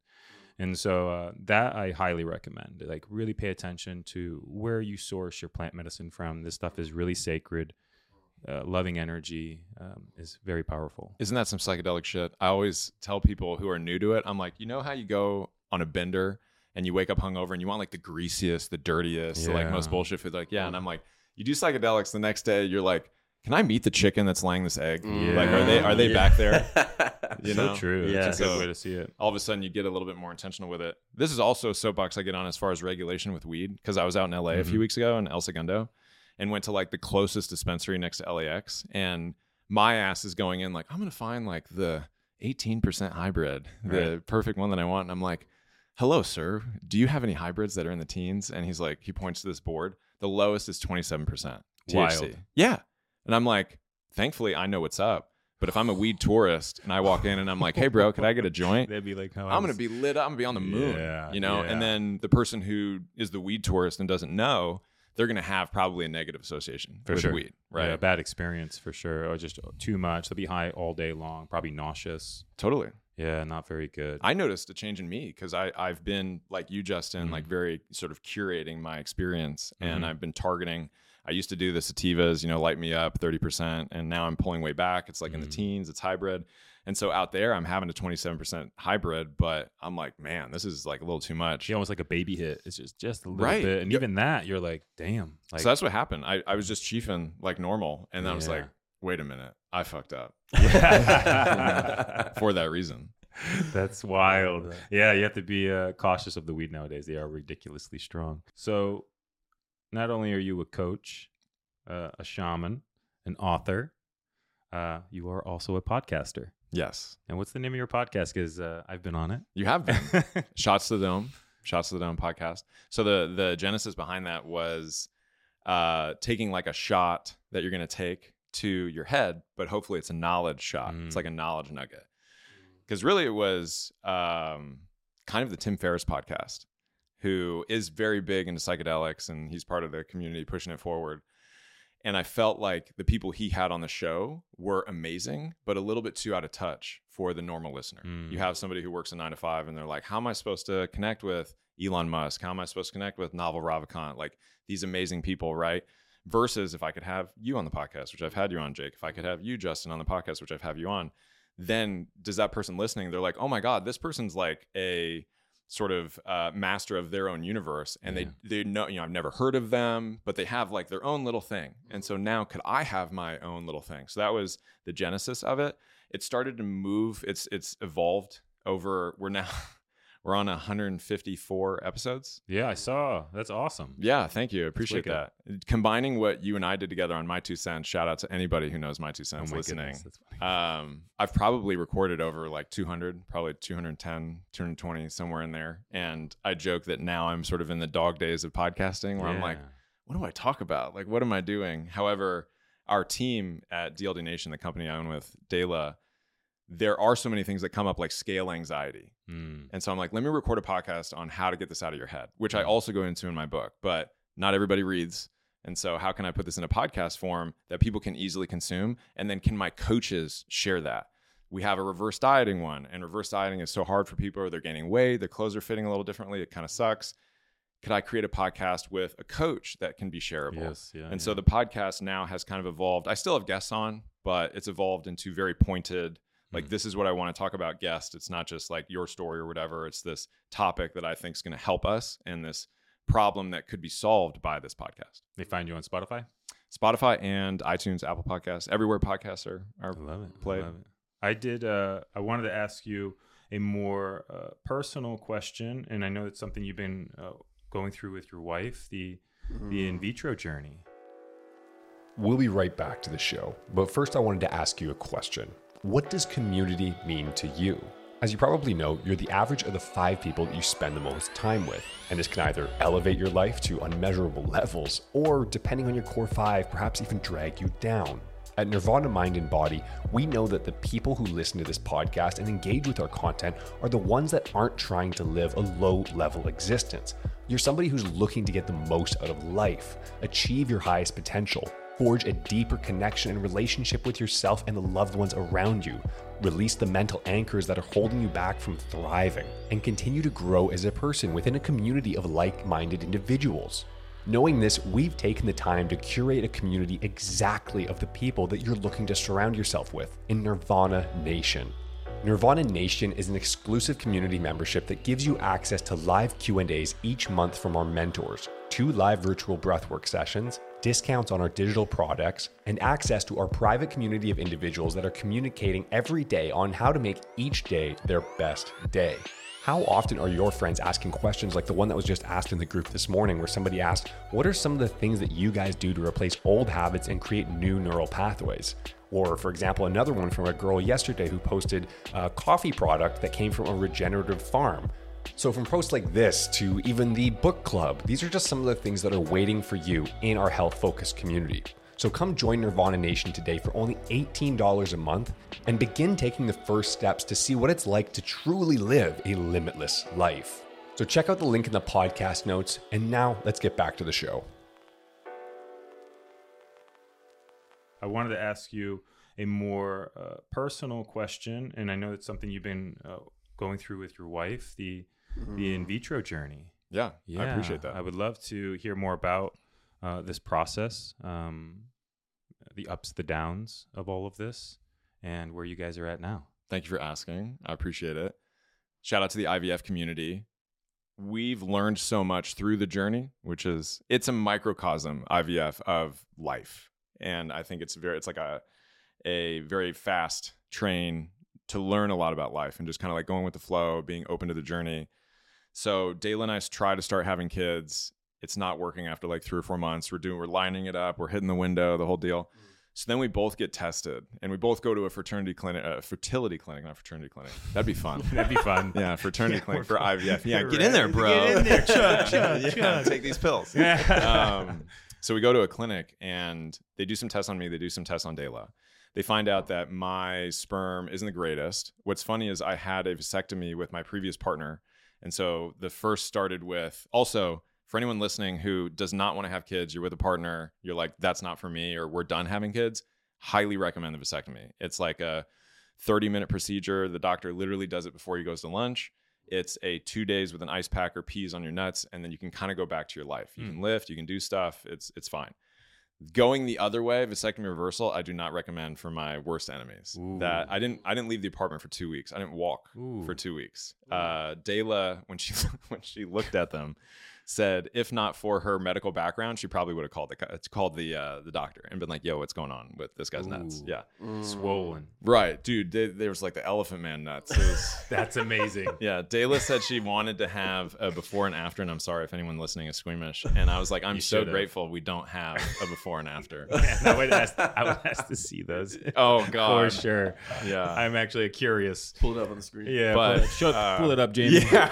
And so uh, that I highly recommend. Like really pay attention to where you source your plant medicine from. This stuff is really sacred. Uh, loving energy um, is very powerful. Isn't that some psychedelic shit? I always tell people who are new to it, I'm like, you know how you go on a bender and you wake up hungover and you want like the greasiest, the dirtiest, the, like most bullshit food. Like, yeah. And I'm like, you do psychedelics the next day, you're like, can I meet the chicken that's laying this egg? Like, are they are they back there? You so know? true. Yeah. It's a good So- way to see it. all of a sudden you get a little bit more intentional with it. This is also a soapbox I get on as far as regulation with weed because I was out in LA a few weeks ago in El Segundo and went to like the closest dispensary next to LAX and my ass is going in like I'm gonna find like the 18% hybrid, the perfect one that I want. And I'm like, hello, sir. Do you have any hybrids that are in the teens? And he's like, he points to this board. The lowest is 27% THC. Wild. Yeah. And I'm like, thankfully I know what's up. But if I'm a weed tourist and I walk in and I'm like, hey, bro, could I get a joint? They'd be like, I'm gonna be lit up. I'm gonna be on the moon. Yeah, you know. yeah. And then the person who is the weed tourist and doesn't know, they're gonna have probably a negative association For with sure. weed, right? Yeah, bad experience for sure, or just too much. They'll be high all day long, probably nauseous. Totally. Yeah, not very good. I noticed a change in me because I I've been like you, Justin, Mhm. like very sort of curating my experience, and Mhm. I've been targeting. I used to do the sativas, you know, light me up thirty percent, and now I'm pulling way back. It's like in the Mhm. teens, it's hybrid, and so out there I'm having a twenty seven percent hybrid, but I'm like, man, this is like a little too much. She almost like a baby hit. It's just just a little Right. bit, and Yep. even that, you're like, damn. Like, so that's what happened. I, I was just chiefing like normal, and then I was like, wait a minute, I fucked up for that reason. That's wild. Yeah, you have to be uh, cautious of the weed nowadays. They are ridiculously strong. So, not only are you a coach, uh, a shaman, an author, uh, you are also a podcaster. Yes, And what's the name of your podcast? Because uh, I've been on it. you have been. Shots to the Dome, Shots to the Dome podcast. So the the genesis behind that was uh, taking like a shot that you're gonna take to your head, but hopefully it's a knowledge shot. It's Mm. like a knowledge nugget. Because really, it was um, kind of the Tim Ferriss podcast, who is very big into psychedelics, and he's part of the community pushing it forward. And I felt like the people he had on the show were amazing, but a little bit too out of touch for the normal listener. Mm. You have somebody who works a nine to five and they're like, how am I supposed to connect with Elon Musk? How am I supposed to connect with Naval Ravikant? Like these amazing people, right? Versus if I could have you on the podcast, which I've had you on, Jake, if I could have you, Justin, on the podcast, which I've had you on, then does that person listening, they're like, oh my God, this person's like a sort of uh, master of their own universe and Yeah. they they know you know I've never heard of them but they have like their own little thing. And so now could I have my own little thing? So that was the genesis of it. It started to move it's it's evolved over we're now we're on 154 episodes Yeah, I saw. That's awesome. yeah thank you I appreciate that combining what you and I did together on my two cents shout out to anybody who knows my Two cents oh my listening goodness, that's funny. um, I've probably recorded over like 200, probably 210, 220, somewhere in there. And I joke that now I'm sort of in the dog days of podcasting where I'm like, what do I talk about? Like, what am I doing? However, our team at DLD Nation, the company I own with Dayla, there are so many things that come up like scale anxiety. Mm. And so I'm like, let me record a podcast on how to get this out of your head, which I Mm. also go into in my book, but not everybody reads. And so, how can I put this in a podcast form that people can easily consume? And then, can my coaches share that? We have a reverse dieting one, and reverse dieting is so hard for people. They're gaining weight, their clothes are fitting a little differently. It kind of sucks. Could I create a podcast with a coach that can be shareable? Yes, yeah. and so the podcast now has kind of evolved. I still have guests on, but it's evolved into very pointed. Like Mhm. this is what I want to talk about. Guest. It's not just like your story or whatever. It's this topic that I think is going to help us and this problem that could be solved by this podcast. they find you on Spotify. Spotify and iTunes, Apple Podcasts, everywhere podcasts are. I are love it. played. I love it. I did. Uh, I wanted to ask you a more uh, personal question, and I know it's something you've been uh, going through with your wife the the in vitro journey. We'll be right back to the show, but first I wanted to ask you a question. What does community mean to you? As you probably know, you're the average of the five people that you spend the most time with, and this can either elevate your life to unmeasurable levels, or depending on your core five, perhaps even drag you down. At Nirvana Mind and Body, we know that the people who listen to this podcast and engage with our content are the ones that aren't trying to live a low level existence. You're somebody who's looking to get the most out of life, achieve your highest potential, forge a deeper connection and relationship with yourself and the loved ones around you, release the mental anchors that are holding you back from thriving, and continue to grow as a person within a community of like minded individuals. Knowing this, we've taken the time to curate a community exactly of the people that you're looking to surround yourself with in Nirvana Nation. Nirvana Nation is an exclusive community membership that gives you access to live Q&As each month from our mentors, two live virtual breathwork sessions, discounts on our digital products, and access to our private community of individuals that are communicating every day on how to make each day their best day. How often are your friends asking questions like the one that was just asked in the group this morning, where somebody asked, What are some of the things that you guys do to replace old habits and create new neural pathways? Or, for example, another one from a girl yesterday who posted a coffee product that came from a regenerative farm. So, from posts like this to even the book club, these are just some of the things that are waiting for you in our health focused community. So, come join Nirvana Nation today for only $18 a month and begin taking the first steps to see what it's like to truly live a limitless life. So, check out the link in the podcast notes. And now, let's get back to the show. I wanted to ask you a more uh, personal question, and I know it's something you've been uh, going through with your wife the the in vitro journey. Yeah, I appreciate that. I would love to hear more about uh, this process, um, the ups, the downs of all of this, and where you guys are at now. Thank you for asking. I appreciate it. Shout out to the IVF community. We've learned so much through the journey, which is it's a microcosm IVF of life. And I think it's very it's like a a very fast train to learn a lot about life and just kind of like going with the flow, being open to the journey. So Dayla and I try to start having kids. It's not working after like three or four months. We're doing we're lining it up, we're hitting the window, the whole deal. So then we both get tested, and we both go to a fraternity clinic, a fertility clinic, not fraternity clinic. That'd be fun. That'd be fun. yeah, fraternity Yeah, clinic for IVF. Yeah, You're get in there, bro. Get in there, chug, chug, yeah, chug. take these pills. um, so we go to a clinic, and they do some tests on me. They do some tests on Dayla. They find out that my sperm isn't the greatest. What's funny is I had a vasectomy with my previous partner, and so the first started with also for anyone listening who does not want to have kids, you're with a partner, you're like, that's not for me, or we're done having kids, highly recommend the vasectomy. It's like a 30 minute procedure. The doctor literally does it before he goes to lunch. It's a two days with an ice pack or peas on your nuts, and then you can kind of go back to your life. You Hmm. can lift, you can do stuff. It's it's fine. Going the other way, vasectomy reversal, I do not recommend for my worst enemies. That I didn't I didn't leave the apartment for two weeks. I didn't walk Ooh. for two weeks. Uh, Dayla, when she when she looked at them, said if not for her medical background, she probably would have called the called the uh, the doctor and been like, "Yo, what's going on with this guy's nuts?" Ooh. Yeah, Swollen. right, dude. They, there was like the elephant man nuts. Was- That's amazing. yeah, Dayla said she wanted to have a before and after, and I'm sorry if anyone listening is squeamish. And I was like, I'm You so should've. grateful we don't have a before and after. Man, I would ask. I would ask to see those. Oh God, for sure. yeah. I'm actually curious. Pull it up on the screen. Yeah, But, pull, it, shut- uh, pull it up, Jamie. Yeah.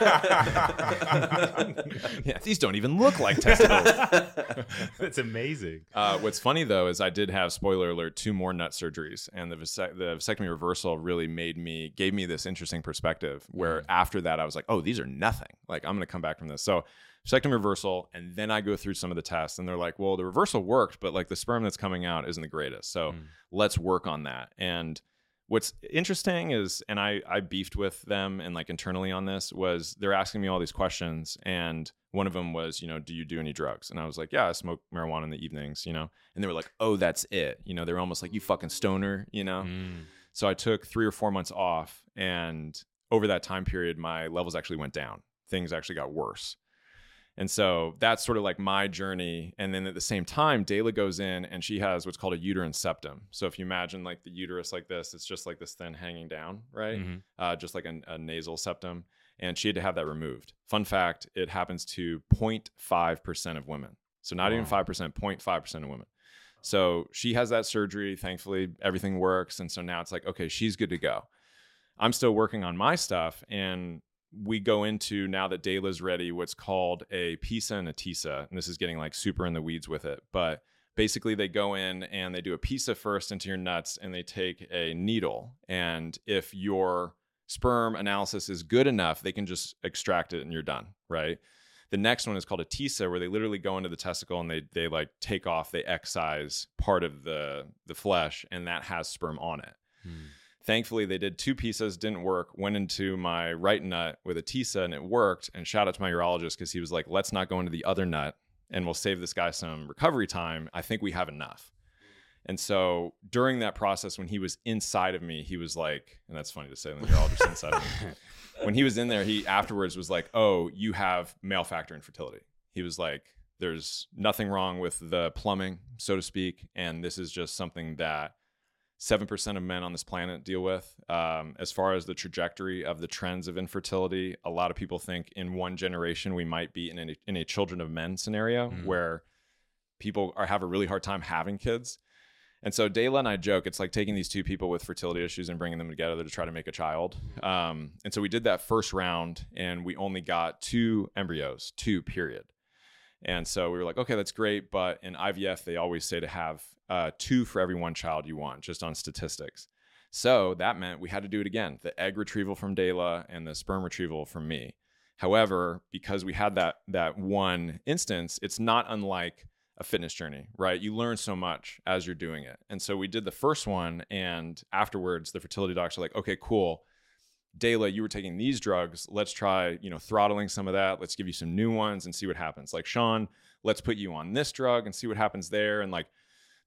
yeah, these don't even look like testicles. That's amazing. Uh, what's funny though is I did have spoiler alert two more nut surgeries, and the vasect- the vasectomy reversal really made me gave me this interesting perspective. Where after that I was like, oh, these are nothing. Like I'm gonna come back from this. So vasectomy reversal, and then I go through some of the tests, and they're like, well, the reversal worked, but like the sperm that's coming out isn't the greatest. So Mm. let's work on that. And what's interesting is and I, I beefed with them and like internally on this was they're asking me all these questions and one of them was you know do you do any drugs? And i was like yeah i smoke marijuana in the evenings you know? And they were like oh that's it. You know they were almost like you fucking stoner you know? Mm. so i took three or four months off and over that time period my levels actually went down. Things actually got worse and so that's sort of like my journey. And then at the same time, Dayla goes in and she has what's called a uterine septum. So if you imagine like the uterus like this, it's just like this thin hanging down, right? Mhm. Uh, just like a, a nasal septum. And she had to have that removed. Fun fact it happens to 0.5% of women. So not even 5%, 0.5% of women. So she has that surgery. Thankfully, everything works. And so now it's like, okay, she's good to go. I'm still working on my stuff. And we go into now that Dayla's ready, what's called a PESA and a TESA. And this is getting like super in the weeds with it. But basically, they go in and they do a PESA first into your nuts and they take a needle. And if your sperm analysis is good enough, they can just extract it and you're done, right? The next one is called a TESA, where they literally go into the testicle and they they like take off, they excise part of the the flesh, and that has sperm on it. Hmm. Thankfully, they did two pieces, didn't work. Went into my right nut with a TESA and it worked. And shout out to my urologist because he was like, let's not go into the other nut and we'll save this guy some recovery time. I think we have enough. And so during that process, when he was inside of me, he was like, and that's funny to say when the urologist inside of me. When he was in there, he afterwards was like, oh, you have male factor infertility. He was like, there's nothing wrong with the plumbing, so to speak. And this is just something that 7% of men on this planet deal with. Um, as far as the trajectory of the trends of infertility, a lot of people think in one generation we might be in a, in a children of men scenario Mhm. where people are have a really hard time having kids. And so Dayla and I joke, it's like taking these two people with fertility issues and bringing them together to try to make a child. Um, and so we did that first round and we only got two embryos, two period. And so we were like, okay, that's great. But in IVF, they always say to have uh, two for every one child you want, just on statistics. So that meant we had to do it again the egg retrieval from Dayla and the sperm retrieval from me. However, because we had that that one instance, it's not unlike a fitness journey, right? You learn so much as you're doing it. And so we did the first one, and afterwards, the fertility docs are like, okay, cool. Dayla, you were taking these drugs. Let's try, you know, throttling some of that. Let's give you some new ones and see what happens. Like Sean, let's put you on this drug and see what happens there. And like,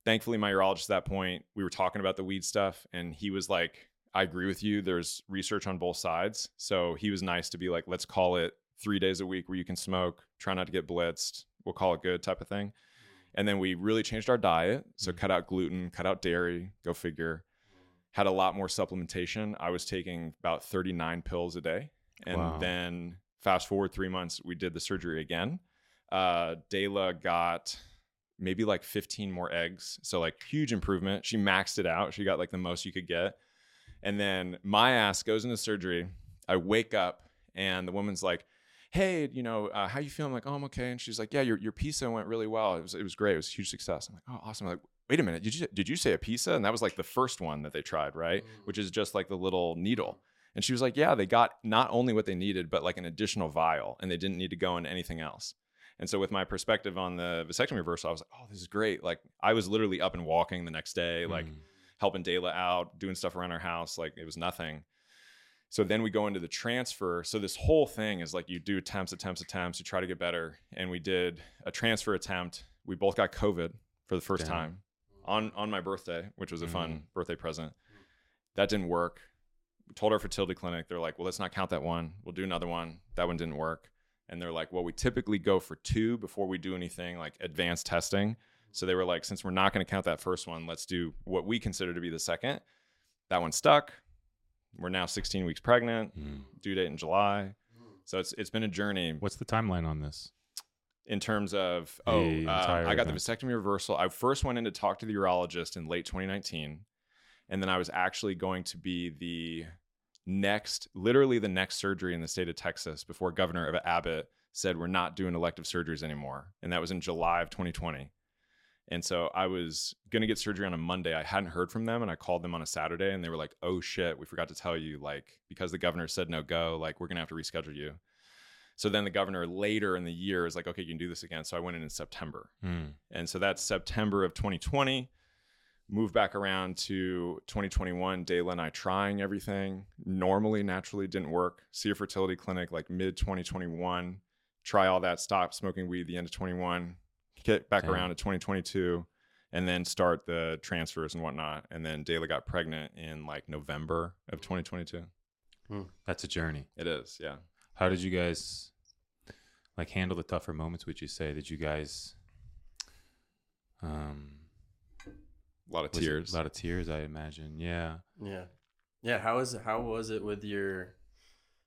thankfully, my urologist at that point, we were talking about the weed stuff, and he was like, I agree with you. There's research on both sides. So he was nice to be like, let's call it three days a week where you can smoke, try not to get blitzed. We'll call it good type of thing. Mm-hmm. And then we really changed our diet. So mm-hmm. cut out gluten, cut out dairy, go figure. Had a lot more supplementation. I was taking about 39 pills a day. And Wow. then fast forward three months, we did the surgery again. Uh, Dayla got maybe like 15 more eggs. So like huge improvement. She maxed it out. She got like the most you could get. And then my ass goes into surgery. I wake up and the woman's like, "Hey, you know, uh, how you feeling?" I'm like, "Oh, I'm okay." And she's like, "Yeah, your your PESA went really well. It was it was great. It was a huge success." I'm like, "Oh, awesome." I'm like, "Wait a minute. Did you did you say a pizza? And that was like the first one that they tried, right? Which is just like the little needle. And she was like, "Yeah, they got not only what they needed, but like an additional vial, and they didn't need to go into anything else." And so with my perspective on the vasectomy reversal, I was like, oh, this is great. Like I was literally up and walking the next day, like Mm. helping Dayla out, doing stuff around our house. Like it was nothing. So then we go into the transfer. So this whole thing is like you do attempts, attempts, attempts, you try to get better. And we did a transfer attempt. We both got COVID for the first Damn. time on on my birthday, which was a fun Mhm. birthday present. That didn't work. We told our fertility clinic, they're like, well, let's not count that one. We'll do another one. That one didn't work. And they're like, well, we typically go for two before we do anything like advanced testing. So they were like, since we're not going to count that first one, let's do what we consider to be the second. That one stuck. We're now 16 weeks pregnant, Mm. due date in July. So it's it's been a journey What's the timeline on this? In terms of oh, uh, I got the vasectomy reversal. I first went in to talk to the urologist in late 2019, and then I was actually going to be the next, literally the next surgery in the state of Texas before Governor Abbott said we're not doing elective surgeries anymore, and that was in July of 2020. And so I was going to get surgery on a Monday. I hadn't heard from them and I called them on a Saturday and they were like, "Oh shit, we forgot to tell you like because the governor said no go, like we're going to have to reschedule you." So then the governor later in the year is like, "Okay, you can do this again." So I went in in September. Mm. And so that's September of 2020. Moved back around to 2021. Dayla and I trying everything. Normally, naturally didn't work. See a fertility clinic like mid 2021. Try all that. Stop smoking weed the end of 21. Get back Damn. around to 2022, and then start the transfers and whatnot. And then Dayla got pregnant in like November of 2022. That's a journey. It is, yeah. How did you guys like handle the tougher moments? Would you say? Did you guys um A lot of tears. A lot of tears, I imagine. Yeah. Yeah, yeah. How is how was it with your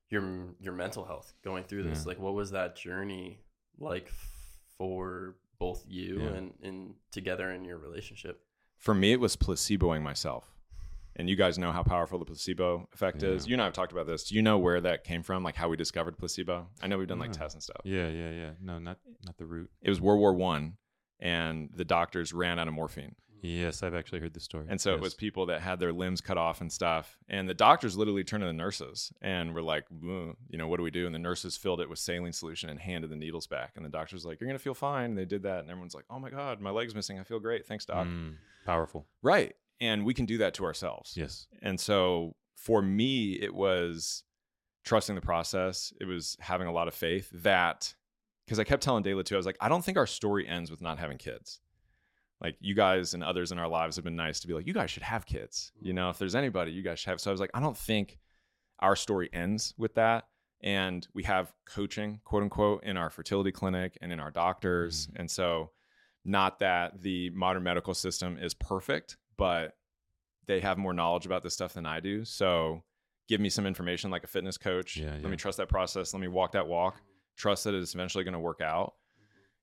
your your mental health going through this? Yeah. Like, what was that journey like for both you Yeah. and and together in your relationship? for me it was placeboing myself and you guys know how powerful the placebo effect is. You and i have talked about this. Do you know where that came from? Like how we discovered placebo? I know we've done like tests and stuff. Yeah, yeah, yeah. No, not not the root. it was world war one and the doctors ran out of morphine. Yes, I've actually heard the story. and so it was people that had their limbs cut off and stuff and the doctors literally turned to the nurses and were like you know what do we do? And the nurses filled it with saline solution and handed the needles back and the doctor's like you're gonna feel fine. And they did that and everyone's like oh my god my leg's missing. I feel great. Thanks doc. Mm, powerful. right and we can do that to ourselves Yes. And so for me, it was trusting the process. It was having a lot of faith that, because I kept telling Dayla too, I was like, I don't think our story ends with not having kids. Like you guys and others in our lives have been nice to be like, you guys should have kids. You know, if there's anybody, you guys should have. So I was like, I don't think our story ends with that. And we have coaching, quote unquote, in our fertility clinic and in our doctors. Mm. And so, not that the modern medical system is perfect, but they have more knowledge about this stuff than I do. So give me some information like a fitness coach. Yeah, Let yeah. me trust that process. Let me walk that walk. Trust that it's eventually going to work out.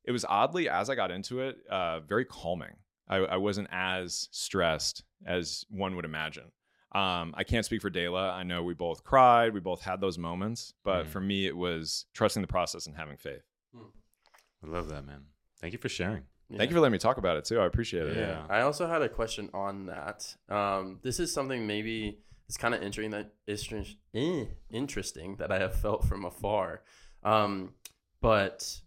It was oddly, as I got into it, uh, very calming. I, I wasn't as stressed as one would imagine. Um, I can't speak for Dayla. I know we both cried. We both had those moments. But Mhm. for me, it was trusting the process and having faith. I love that, man. Thank you for sharing. Thank you for letting me talk about it too. I appreciate it. Yeah. I also had a question on that. Um, this is something maybe it's kind of interesting that is eh, interesting that I have felt from afar. Um, but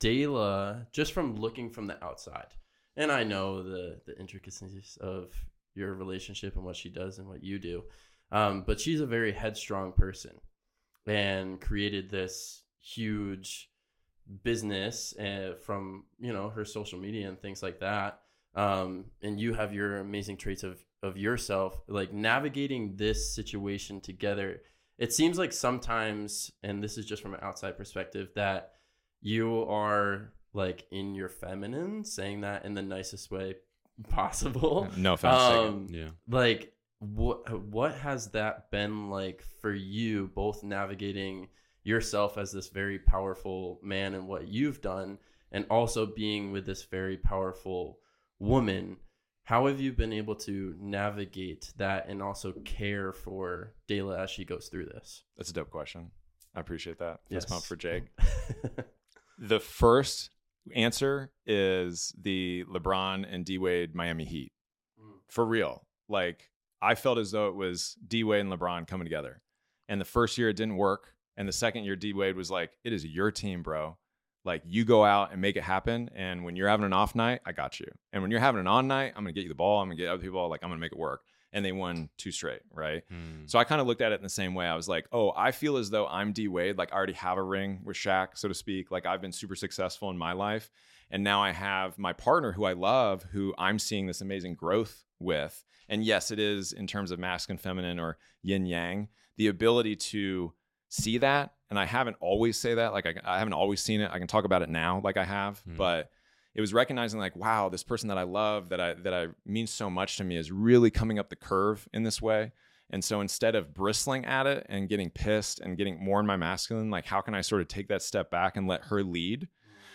Dayla, just from looking from the outside, and I know the the intricacies of your relationship and what she does and what you do, um, but she's a very headstrong person, and created this huge business uh, from you know her social media and things like that um, and you have your amazing traits of of yourself like navigating this situation together it seems like sometimes and this is just from an outside perspective that you are like in your feminine saying that in the nicest way possible No offense. um, Yeah. like what what has that been like for you both navigating yourself as this very powerful man and what you've done and also being with this very powerful woman how have you been able to navigate that and also care for Dayla as she goes through this That's a dope question. I appreciate that. Yes. pump for Jake. The first answer is the LeBron and D Wade Miami Heat. Mm. For real. Like, I felt as though it was D Wade and LeBron coming together. And the first year it didn't work. And the second year, D Wade was like, it is your team, bro. Like you go out and make it happen. And when you're having an off night, I got you. And when you're having an on night, I'm gonna get you the ball. I'm gonna get other people. Like I'm gonna make it work. And they won two straight, right? Mm. So I kind of looked at it in the same way. I was like, oh, I feel as though I'm D Wade. Like I already have a ring with Shaq, so to speak. Like I've been super successful in my life. And now I have my partner who I love, who I'm seeing this amazing growth with. And yes, it is in terms of masculine, feminine, or yin yang, the ability to see that. And I haven't always say that. Like I, I haven't always seen it. I can talk about it now, like I have. Mhm. But it was recognizing like, wow, this person that I love, that I that I means so much to me, is really coming up the curve in this way. And so instead of bristling at it and getting pissed and getting more in my masculine, like how can I sort of take that step back and let her lead?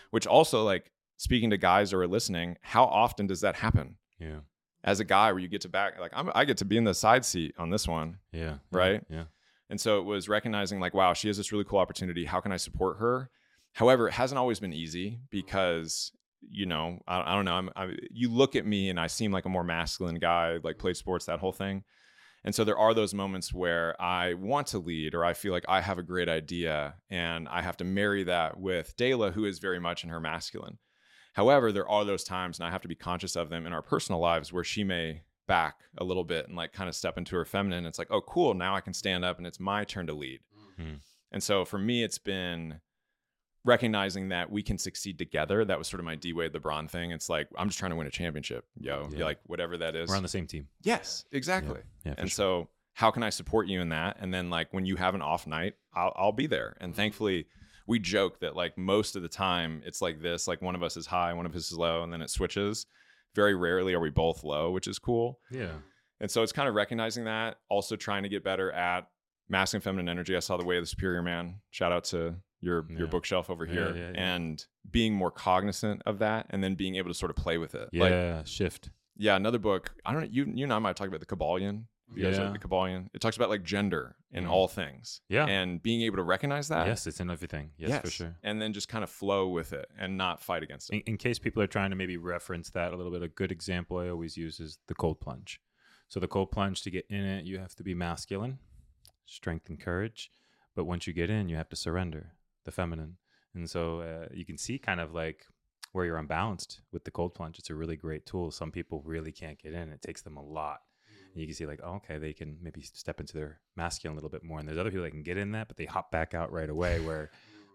Which also like speaking to guys who are listening, how often does that happen? Yeah. As a guy, where you get to back, like I'm, I get to be in the side seat on this one, Yeah. Right? Yeah. And so it was recognizing like, wow, she has this really cool opportunity. How can I support her? However, it hasn't always been easy because you know I, I don't know. I'm, I, you look at me and I seem like a more masculine guy, like played sports, that whole thing. And so there are those moments where I want to lead or I feel like I have a great idea and I have to marry that with Dayla, who is very much in her masculine. However, there are those times, and I have to be conscious of them in our personal lives where she may back a little bit and like kind of step into her feminine. It's like, oh, cool. Now I can stand up and it's my turn to lead. Mhm. And so for me, it's been recognizing that we can succeed together. That was sort of my D Wade LeBron thing. It's like, I'm just trying to win a championship, yo. Yeah. Like, whatever that is. We're on the same team. yes, exactly. Yeah. for And sure. so, how can I support you in that? And then, like, when you have an off night, I'll, I'll be there. And thankfully, we joke that, like, most of the time it's like this like, one of us is high, one of us is low, and then it switches. Very rarely are we both low, which is cool. yeah. And so, it's kind of recognizing that, also trying to get better at masculine, feminine energy. I saw The Way of the Superior Man. Shout out to your, Yeah. your bookshelf over Yeah, here. yeah. And being more cognizant of that and then being able to sort of play with it. Yeah. Like, shift. yeah, another book. I don't know. You you and I might talk about the Kybalion. You guys Yeah. like the Kybalion. It talks about like gender in Mm. all things. Yeah. And being able to recognize that. yes, it's in everything. Yes, for sure. And then just kind of flow with it and not fight against it. In, in case people are trying to maybe reference that a little bit, a good example I always use is the cold plunge. So the cold plunge to get in it, you have to be masculine, strength and courage. But once you get in, you have to surrender, the feminine. And so uh, you can see kind of like where you're unbalanced with the cold plunge. It's a really great tool. Some people really can't get in. It takes them a lot. And you can see like, oh, okay, they can maybe step into their masculine a little bit more. And there's other people that can get in that, but they hop back out right away where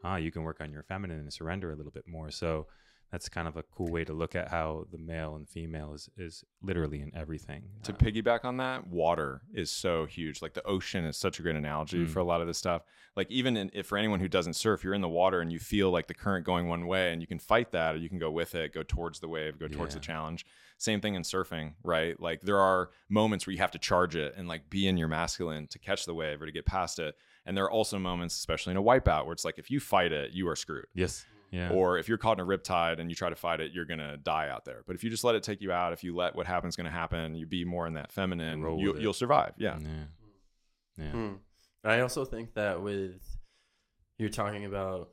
ah, you can work on your feminine and surrender a little bit more. So that's kind of a cool way to look at how the male and female is, is literally in everything. To Uh, piggyback on that, water is so huge. Like the ocean is such a great analogy Mm. for a lot of this stuff. Like even in, if for anyone who doesn't surf, you're in the water and you feel like the current going one way, and you can fight that, or you can go with it, go towards the wave, go towards the challenge. Same thing in surfing, right? Like there are moments where you have to charge it and like be in your masculine to catch the wave or to get past it. And there are also moments, especially in a wipeout, where it's like if you fight it, you are screwed. yes. Yeah. Or if you're caught in a riptide and you try to fight it, you're gonna die out there. But if you just let it take you out, if you let what happens gonna happen, you be more in that feminine, Roll you, you'll survive. Yeah. Yeah. Yeah. Hmm. I also think that with you're talking about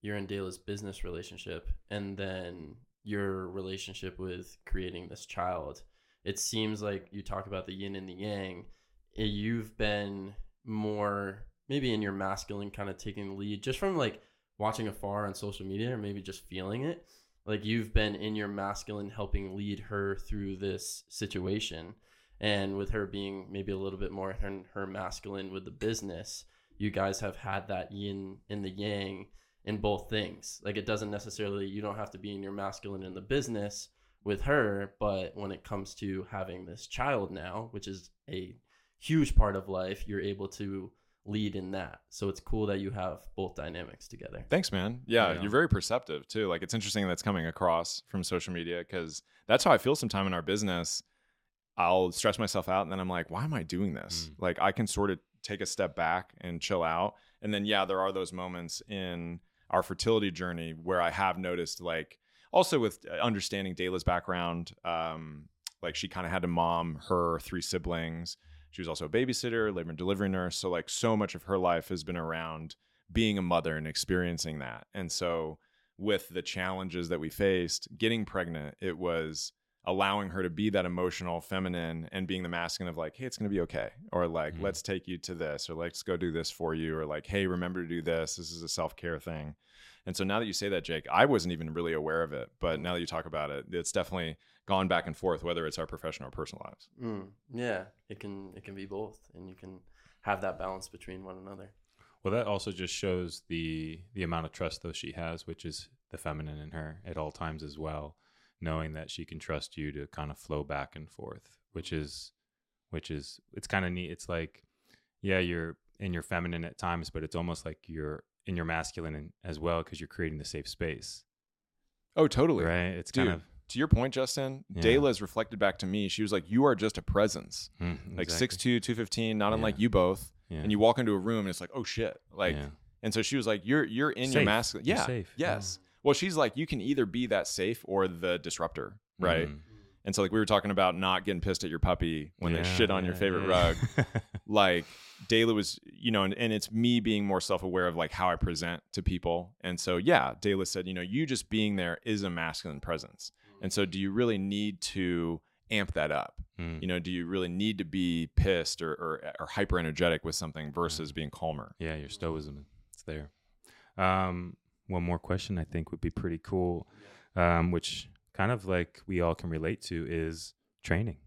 your and Dayla's business relationship and then your relationship with creating this child, it seems like you talk about the yin and the yang. eh, You've been more maybe in your masculine kind of taking the lead just from like watching afar on social media or maybe just feeling it. Like you've been in your masculine helping lead her through this situation and with her being maybe a little bit more her, her masculine with the business you guys have had that yin and the yang in both things like it doesn't necessarily you don't have to be in your masculine in the business with her but when it comes to having this child now which is a huge part of life you're able to lead in that so it's cool that you have both dynamics together Thanks, man. Yeah, Yeah. you're very perceptive too. Like it's interesting that's coming across from social media because that's how I feel sometime in our business. I'll stress myself out and then I'm like, why am I doing this? Mm. Like I can sort of take a step back and chill out. And then yeah, there are those moments in our fertility journey where I have noticed like also with uh, understanding Dayla's background, um, like she kind of had to mom her three siblings. She was also a babysitter, labor and delivery nurse. So like so much of her life has been around being a mother and experiencing that. And so with the challenges that we faced, getting pregnant, it was allowing her to be that emotional feminine and being the masculine of like hey it's going to be okay or like Mhm. let's take you to this or let's go do this for you or like hey remember to do this this is a self-care thing and so now that you say that jake i wasn't even really aware of it but now that you talk about it it's definitely gone back and forth whether it's our professional or personal lives Mm, yeah, it can it can be both, and you can have that balance between one another. Well, that also just shows the the amount of trust though she has, which is the feminine in her at all times as well, knowing that she can trust you to kind of flow back and forth, which is which is it's kind of neat. It's like yeah, you're in your feminine at times, but it's almost like you're in your masculine in, as well because you're creating the safe space, oh totally right? It's Dude, kind of to your point justin Yeah. Dayla's reflected back to me she was like you are just a presence mm, like exactly. 6'2 215 not unlike Yeah. you both yeah. and you walk into a room and it's like oh shit like and so she was like you're you're in your Safe. masculine You're yeah safe. yes well she's like you can either be that safe or the disruptor right Mm. and so like we were talking about not getting pissed at your puppy when Yeah, they shit on your favorite yeah. rug like Dayla was, you know, and, and it's me being more self aware of like how I present to people. And so, yeah, Dayla said, you know, you just being there is a masculine presence. And so, do you really need to amp that up? Mm. You know, do you really need to be pissed or, or, or hyper energetic with something versus being calmer? Yeah, your stoicism, it's there. Um, one more question I think would be pretty cool, um, which kind of like we all can relate to is training.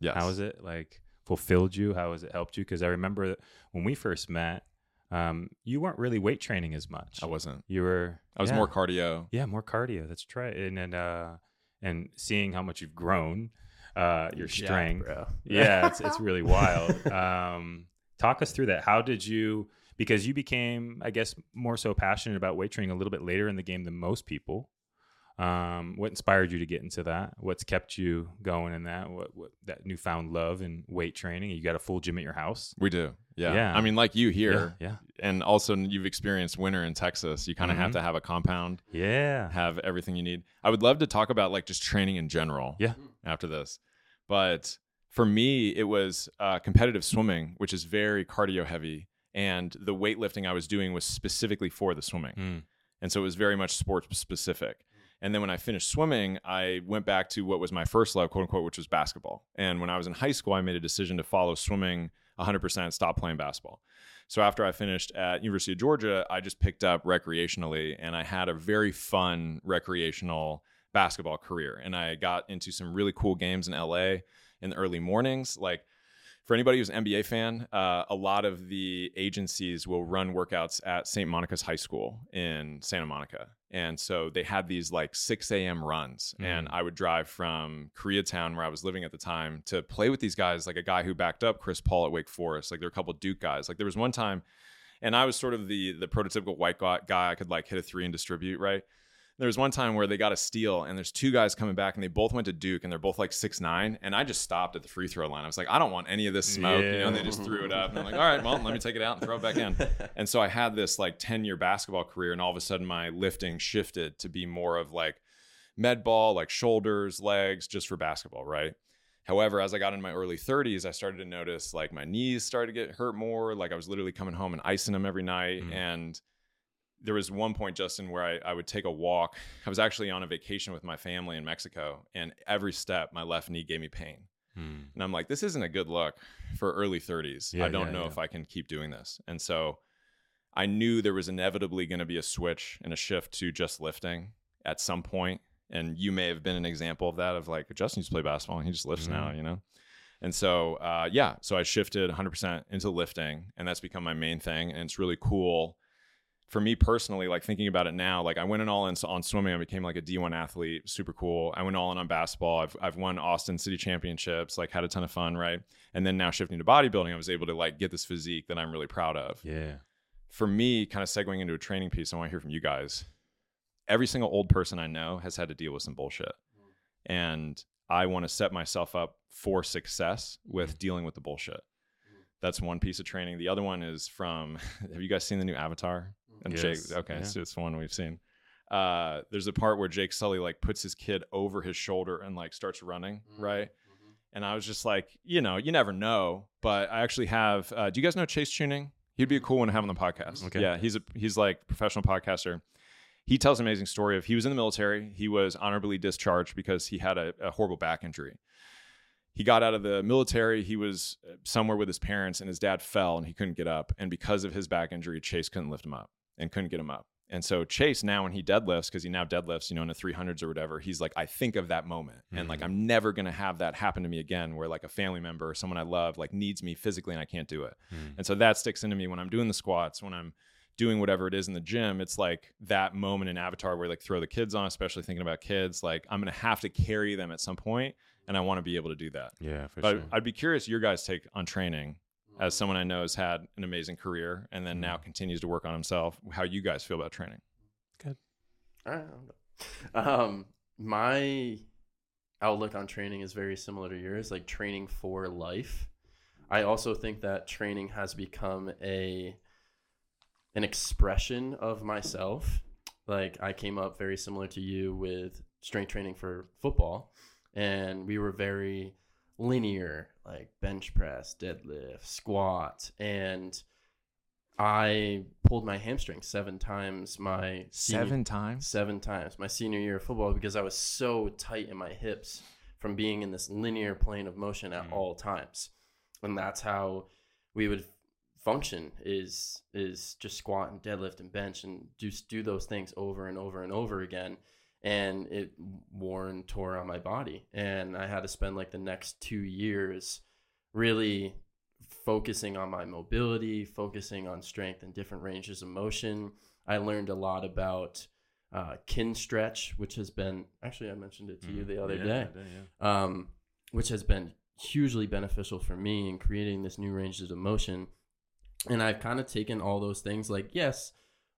Yes. How has it like fulfilled you? How has it helped you? Because I remember that when we first met, um, you weren't really weight training as much. I wasn't. You were. I was yeah. more cardio. Yeah, more cardio. That's right. And and uh, and seeing how much you've grown, uh, your Yeah, strength bro. yeah it's, it's really wild um talk us through that how did you because you became i guess more so passionate about weight training a little bit later in the game than most people um what inspired you to get into that what's kept you going in that what, what that newfound love in weight training you got a full gym at your house We do. Yeah. Yeah. I mean, like you here, yeah and also you've experienced winter in Texas. You kind of have Mhm. to have a compound. yeah have everything you need. I would love to talk about like just training in general. Yeah. After this, but for me, it was uh, competitive swimming, which is very cardio heavy, and the weightlifting I was doing was specifically for the swimming, Mm. and so it was very much sports specific. And then when I finished swimming, I went back to what was my first love, quote unquote, which was basketball. And when I was in high school, I made a decision to follow swimming 100%, stop playing basketball. So after I finished at University of Georgia, I just picked up recreationally and I had a very fun recreational basketball career. And I got into some really cool games in LA in the early mornings. Like for anybody who's an NBA fan, uh, a lot of the agencies will run workouts at St. Monica's High School in Santa Monica. And so they had these like 6 a.m. runs. And Mm. I would drive from Koreatown, where I was living at the time, to play with these guys, like a guy who backed up Chris Paul at Wake Forest. Like there were a couple Duke guys. Like there was one time, and I was sort of the the prototypical white guy. I could like hit a three and distribute, right? There was one time where they got a steal, and there's two guys coming back, and they both went to Duke, and they're both like six nine, and I just stopped at the free throw line. I was like, I don't want any of this smoke, you know. And they just threw it up, and I'm like, all right, well, let me take it out and throw it back in. And so I had this like 10 year basketball career, and all of a sudden my lifting shifted to be more of like med ball, like shoulders, legs, just for basketball, right? However, as I got in my early 30s, I started to notice like my knees started to get hurt more. Like I was literally coming home and icing them every night. Mm. And there was one point, Justin, where I, I would take a walk. I was actually on a vacation with my family in Mexico, and every step, my left knee gave me pain. Mm. And I'm like, this isn't a good look for early 30s. Yeah, I don't yeah, know yeah. if I can keep doing this. And so I knew there was inevitably going to be a switch and a shift to just lifting at some point. And you may have been an example of that of like, Justin used to play basketball and he just lifts now, Mhm. you know? And so, uh, yeah, so I shifted 100% into lifting and that's become my main thing. And it's really cool for me personally, like thinking about it now, like I went in all in on swimming. I became like a D1 athlete, super cool. I went all in on basketball. I've, I've won Austin City Championships, like had a ton of fun, right? And then now shifting to bodybuilding, I was able to like get this physique that I'm really proud of. yeah For me, kind of segueing into a training piece, I want to hear from you guys. Every single old person I know has had to deal with some bullshit. Mm-hmm. And I want to set myself up for success with mm-hmm. dealing with the bullshit. Mm-hmm. That's one piece of training. The other one is from have you guys seen the new Avatar? And Yes, Jake, okay, yeah. so it's one we've seen. Uh, there's a part where Jake Sully like puts his kid over his shoulder and like starts running, right? And I was just like, you know, you never know. But I actually have. Uh, do you guys know Chase Tuning? He'd be a cool one to have on the podcast. Okay. Yeah, he's a he's like professional podcaster. he tells an amazing story of he was in the military. He was honorably discharged because he had a, a horrible back injury. He got out of the military. He was uh, somewhere with his parents, and his dad fell and he couldn't get up. And because of his back injury, Chase couldn't lift him up and couldn't get him up. And so Chase now when he deadlifts, because he now deadlifts, you know, in the 300s or whatever, he's like, I think of that moment. And like, mm-hmm. I'm never going to have that happen to me again where like a family member or someone I love like needs me physically and I can't do it. Mm. And so that sticks into me when I'm doing the squats, when I'm doing whatever it is in the gym. It's like that moment in Avatar where like throw the kids on, especially thinking about kids, like I'm going to have to carry them at some point and I want to be able to do that. Yeah, for But sure. I'd be curious your guys' take on training as someone I know has had an amazing career and then now continues to work on himself. How you guys feel about training? All right. Um, my outlook on training is very similar to yours, like training for life. I also think that training has become a an expression of myself. Like I came up very similar to you with strength training for football, and we were very linear, like bench press, deadlift, squat, and I pulled my hamstring seven times my senior- times? seven times my senior year of football because I was so tight in my hips from being in this linear plane of motion at Mm. all times. And that's how we would function is is just squat and deadlift and bench and just do those things over and over and over again and it wore and tore on my body and I had to spend like the next 2 years really focusing on my mobility, focusing on strength and different ranges of motion. I learned a lot about uh, Kinstretch, which has been actually I mentioned it to you the other Mm, Yeah, day, did, yeah. um, which has been hugely beneficial for me in creating this new ranges of motion. And I've kind of taken all those things like yes,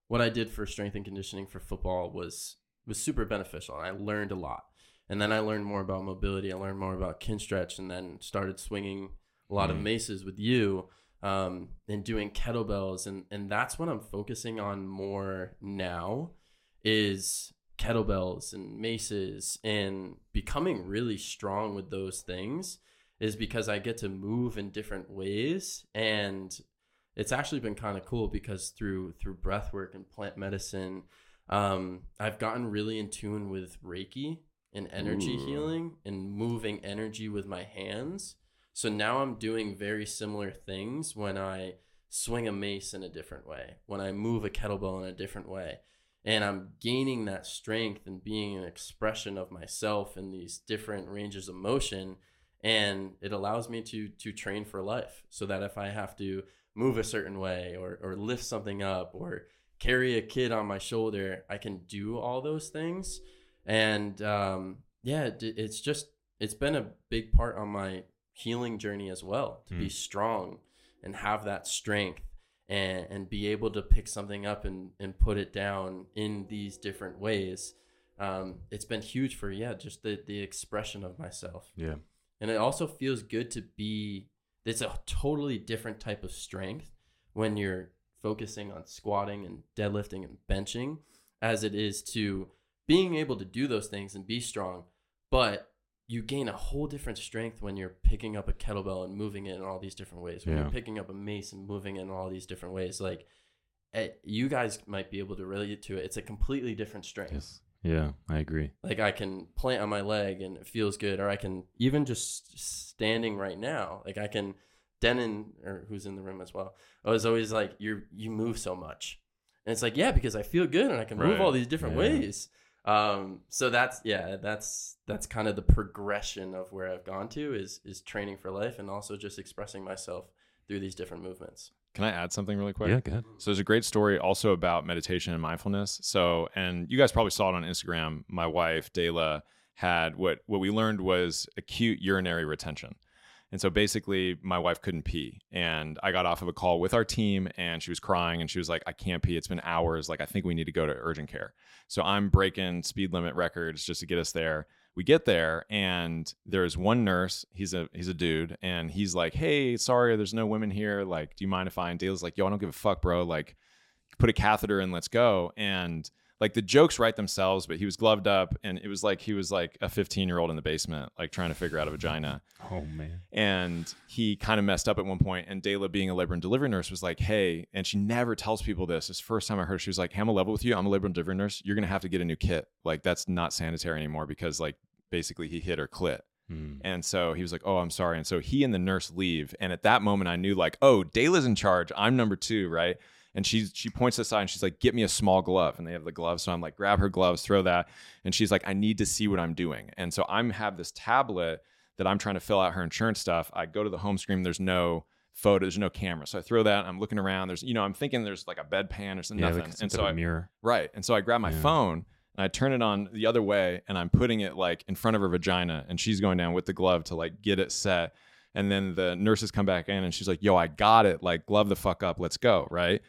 what I did for strength and conditioning for football was was super beneficial, and I learned a lot. And then I learned more about mobility. I learned more about Kinstretch, and then started swinging a lot of Mm. maces with you um, and doing kettlebells, and and that's what I'm focusing on more now is kettlebells and maces and becoming really strong with those things is because I get to move in different ways and it's actually been kind of cool because through through breath work and plant medicine um, I've gotten really in tune with Reiki and energy Ooh. healing and moving energy with my hands. So now I'm doing very similar things when I swing a mace in a different way, when I move a kettlebell in a different way. And I'm gaining that strength and being an expression of myself in these different ranges of motion. And it allows me to to train for life so that if I have to move a certain way or, or lift something up or carry a kid on my shoulder, I can do all those things. And um, yeah, it's just, it's been a big part on my healing journey as well to be Mm. strong and have that strength and, and be able to pick something up and, and put it down in these different ways. Um, it's been huge for, yeah, just the, the expression of myself Yeah. and it also feels good to be it's a totally different type of strength when you're focusing on squatting and deadlifting and benching as it is to being able to do those things and be strong but you gain a whole different strength when you're picking up a kettlebell and moving it in all these different ways when Yeah. you're picking up a mace and moving it in all these different ways like eh, you guys might be able to relate to it it's a completely different strength Yes. Yeah, I agree. like I can plant on my leg and it feels good, or I can even just standing right now, like I can. Denon, or who's in the room as well, I was always like, "You you move so much," and it's like, "Yeah, because I feel good and I can move all these different Yeah. ways." Um, so that's yeah, that's that's kind of the progression of where I've gone to is is training for life and also just expressing myself through these different movements. Can I add something really quick? Yeah, go ahead. So there's a great story also about meditation and mindfulness. So, and you guys probably saw it on Instagram. My wife, Dayla, had what what we learned was acute urinary retention. And so basically, my wife couldn't pee. And I got off of a call with our team and she was crying and she was like, I can't pee. It's been hours. Like, I think we need to go to urgent care. So I'm breaking speed limit records just to get us there. We get there and there's one nurse. He's a he's a dude, and he's like, "Hey, sorry, there's no women here. Like, do you mind if I?" And Dayla's like, "Yo, I don't give a fuck, bro. Like, put a catheter in, let's go." And like the jokes write themselves, but he was gloved up and it was like he was like a 15 year old in the basement, like trying to figure out a vagina. Oh man. And he kind of messed up at one point. And Dayla, being a labor and delivery nurse, was like, Hey, and she never tells people this. This first time I heard, she was like, Hey, I'm a level with you. I'm a labor and delivery nurse. You're gonna have to get a new kit. Like that's not sanitary anymore because like basically he hit her clit. Mm. And so he was like, "Oh, I'm sorry." And so he and the nurse leave. And at that moment, I knew like, "Oh, Dayla's in charge. I'm number two, right?" And she's she points aside and she's like, "Get me a small glove." And they have the glove, so I'm like, "Grab her gloves, throw that." And she's like, "I need to see what I'm doing." And so I'm have this tablet that I'm trying to fill out her insurance stuff. I go to the home screen. There's no photo. There's no camera. So I throw that. I'm looking around. There's you know I'm thinking there's like a bedpan or something. Yeah, nothing. like and so I mirror. Right. And so I grab my Yeah. phone and I turn it on the other way and I'm putting it like in front of her vagina and she's going down with the glove to like get it set. And then the nurses come back in and she's like, yo, I got it. Like, glove the fuck up. Let's go. Right.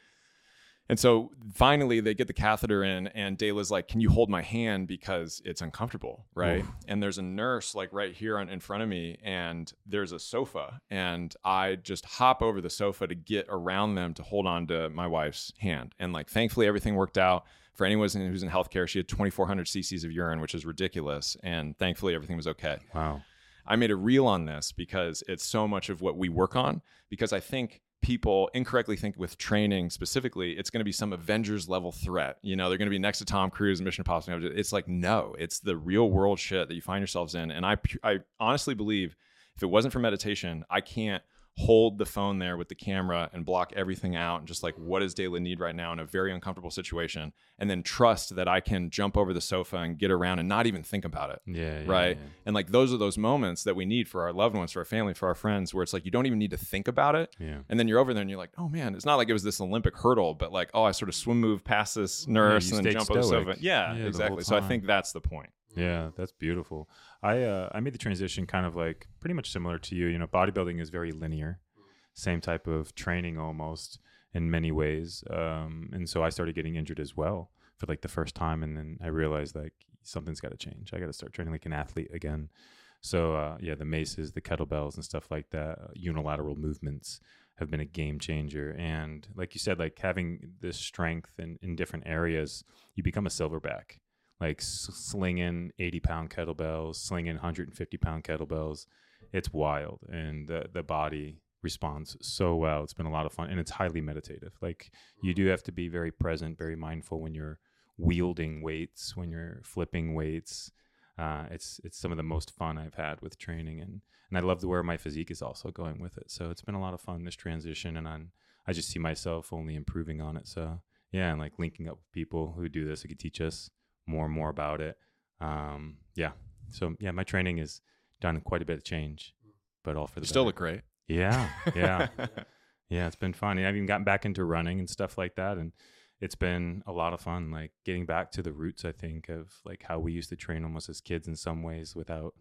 And so finally they get the catheter in and Dayla's like, can you hold my hand because it's uncomfortable. Right. And there's a nurse like right here on, in front of me and there's a sofa and I just hop over the sofa to get around them to hold on to my wife's hand. And like, thankfully everything worked out for anyone who's in healthcare. She had 2,400 cc's of urine, which is ridiculous. And thankfully everything was okay. Wow. I made a reel on this because it's so much of what we work on. Because I think people incorrectly think with training specifically, it's going to be some Avengers level threat. You know, they're going to be next to Tom Cruise and Mission Impossible. It's like no, it's the real world shit that you find yourselves in. And I, I honestly believe if it wasn't for meditation, I can't hold the phone there with the camera and block everything out and just like what does Dayla need right now in a very uncomfortable situation and then trust that I can jump over the sofa and get around and not even think about it Yeah. right? yeah. And like those are those moments that we need for our loved ones, for our family, for our friends, where it's like you don't even need to think about it. Yeah. And then you're over there and you're like, oh man, it's not like it was this Olympic hurdle, but like, oh, I sort of swim move past this nurse and then jump over the sofa. stoic. Yeah, exactly. So I think that's the point. Yeah, that's beautiful. I uh, I made the transition kind of like pretty much similar to you. You know, bodybuilding is very linear, same type of training almost in many ways. Um, and so I started getting injured as well for like the first time, and then I realized like something's got to change. I got to start training like an athlete again. So uh, yeah, the maces, the kettlebells, and stuff like that, uh, unilateral movements have been a game changer. And like you said, like having this strength in, in different areas, you become a silverback like slinging 80 pound kettlebells, slinging 150 pound kettlebells. It's wild. And the, the body responds so well. It's been a lot of fun and it's highly meditative. Like you do have to be very present, very mindful when you're wielding weights, when you're flipping weights. Uh, it's it's some of the most fun I've had with training, and and I love the where my physique is also going with it. So it's been a lot of fun this transition, and I'm, I just see myself only improving on it. So yeah, and like linking up with people who do this, who could teach us more and more about it. Um, yeah. So yeah, my training has done quite a bit of change, but all for the You still better. look great. Yeah, yeah, yeah. It's been fun. And I've even gotten back into running and stuff like that, and it's been a lot of fun. Like getting back to the roots, I think, of like how we used to train almost as kids in some ways without.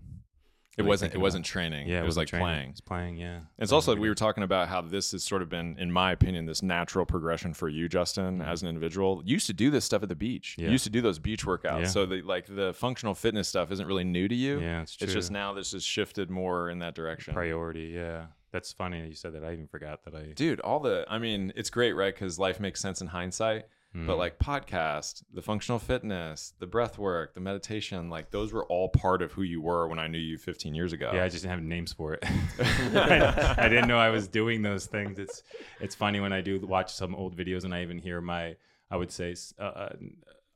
It really wasn't. It wasn't training. Yeah, it was wasn't like training. playing. It's playing. Yeah. It's Playing also we were talking about how this has sort of been, in my opinion, this natural progression for you, Justin, Mhm. as an individual. You used to do this stuff at the beach. Yeah. You used to do those beach workouts. Yeah. So the like the functional fitness stuff isn't really new to you. Yeah, it's true. It's just now this has shifted more in that direction. priority. Yeah, that's funny. You said that. I even forgot that I. Dude, all the I mean, it's great, right? Because life makes sense in hindsight. But Mm. like podcast, the functional fitness, the breath work, the meditation, like those were all part of who you were when I knew you 15 years ago. Yeah, I just didn't have names for it. I, I didn't know I was doing those things. It's it's funny when I do watch some old videos and I even hear my I would say s- uh, uh,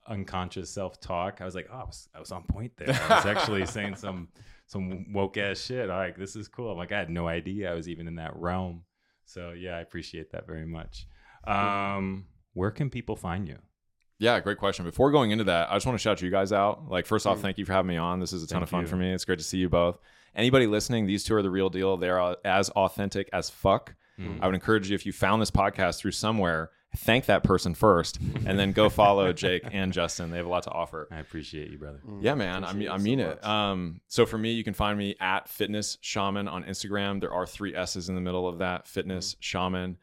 unconscious self talk. I was like, oh, I was, I was on point there. I was actually saying some some woke ass shit. I'm like this is cool. I'm like I had no idea I was even in that realm. So yeah, I appreciate that very much. Um, where can people find you? Yeah, great question. Before going into that, I just want to shout you guys out. Like, first off, thank you for having me on. This is a ton Thank of fun you. for me. It's great to see you both. Anybody listening, these two are the real deal. They're as authentic as fuck. Mm. I would encourage you if you found this podcast through somewhere, thank that person first, and then go follow Jake and Justin. They have a lot to offer. I appreciate you, brother. Yeah, man. I mean, I mean it. Um, so for me, you can find me at Fitness Shaman on Instagram. There are three S's in the middle of that. Fitness Shaman.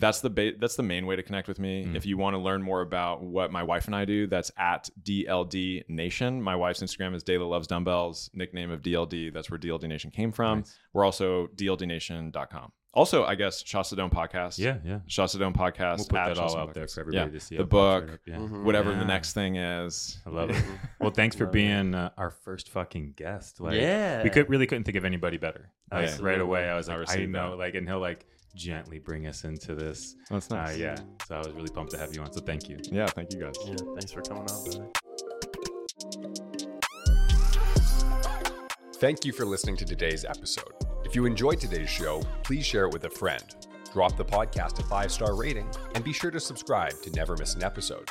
That's the ba- that's the main way to connect with me. Mm. If you want to learn more about what my wife and I do, that's at DLD Nation. My wife's Instagram is Dayla Loves Dumbbells, nickname of DLD. That's where DLD Nation came from. Nice. We're also DLDNation.com. also, I guess Shasta Dome podcast. Yeah, yeah. Shasta Dome podcast. We'll put that all Shasta Dome out there for everybody Yeah. to see. The book, right up, Yeah. Mhm. whatever Yeah. the next thing is. I love it. Well, thanks for being uh, our first fucking guest. Like, yeah. we could really couldn't think of anybody better. Like, right away, I was I like, I, received know, that. like, and he'll like gently bring us into this. That's Uh, nice. yeah, so I was really pumped to have you on. So thank you. Yeah. Thank you guys. Yeah, thanks for coming on, brother. Thank you for listening to today's episode. If you enjoyed today's show, please share it with a friend. Drop the podcast a five star rating and be sure to subscribe to never miss an episode.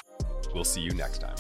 We'll see you next time.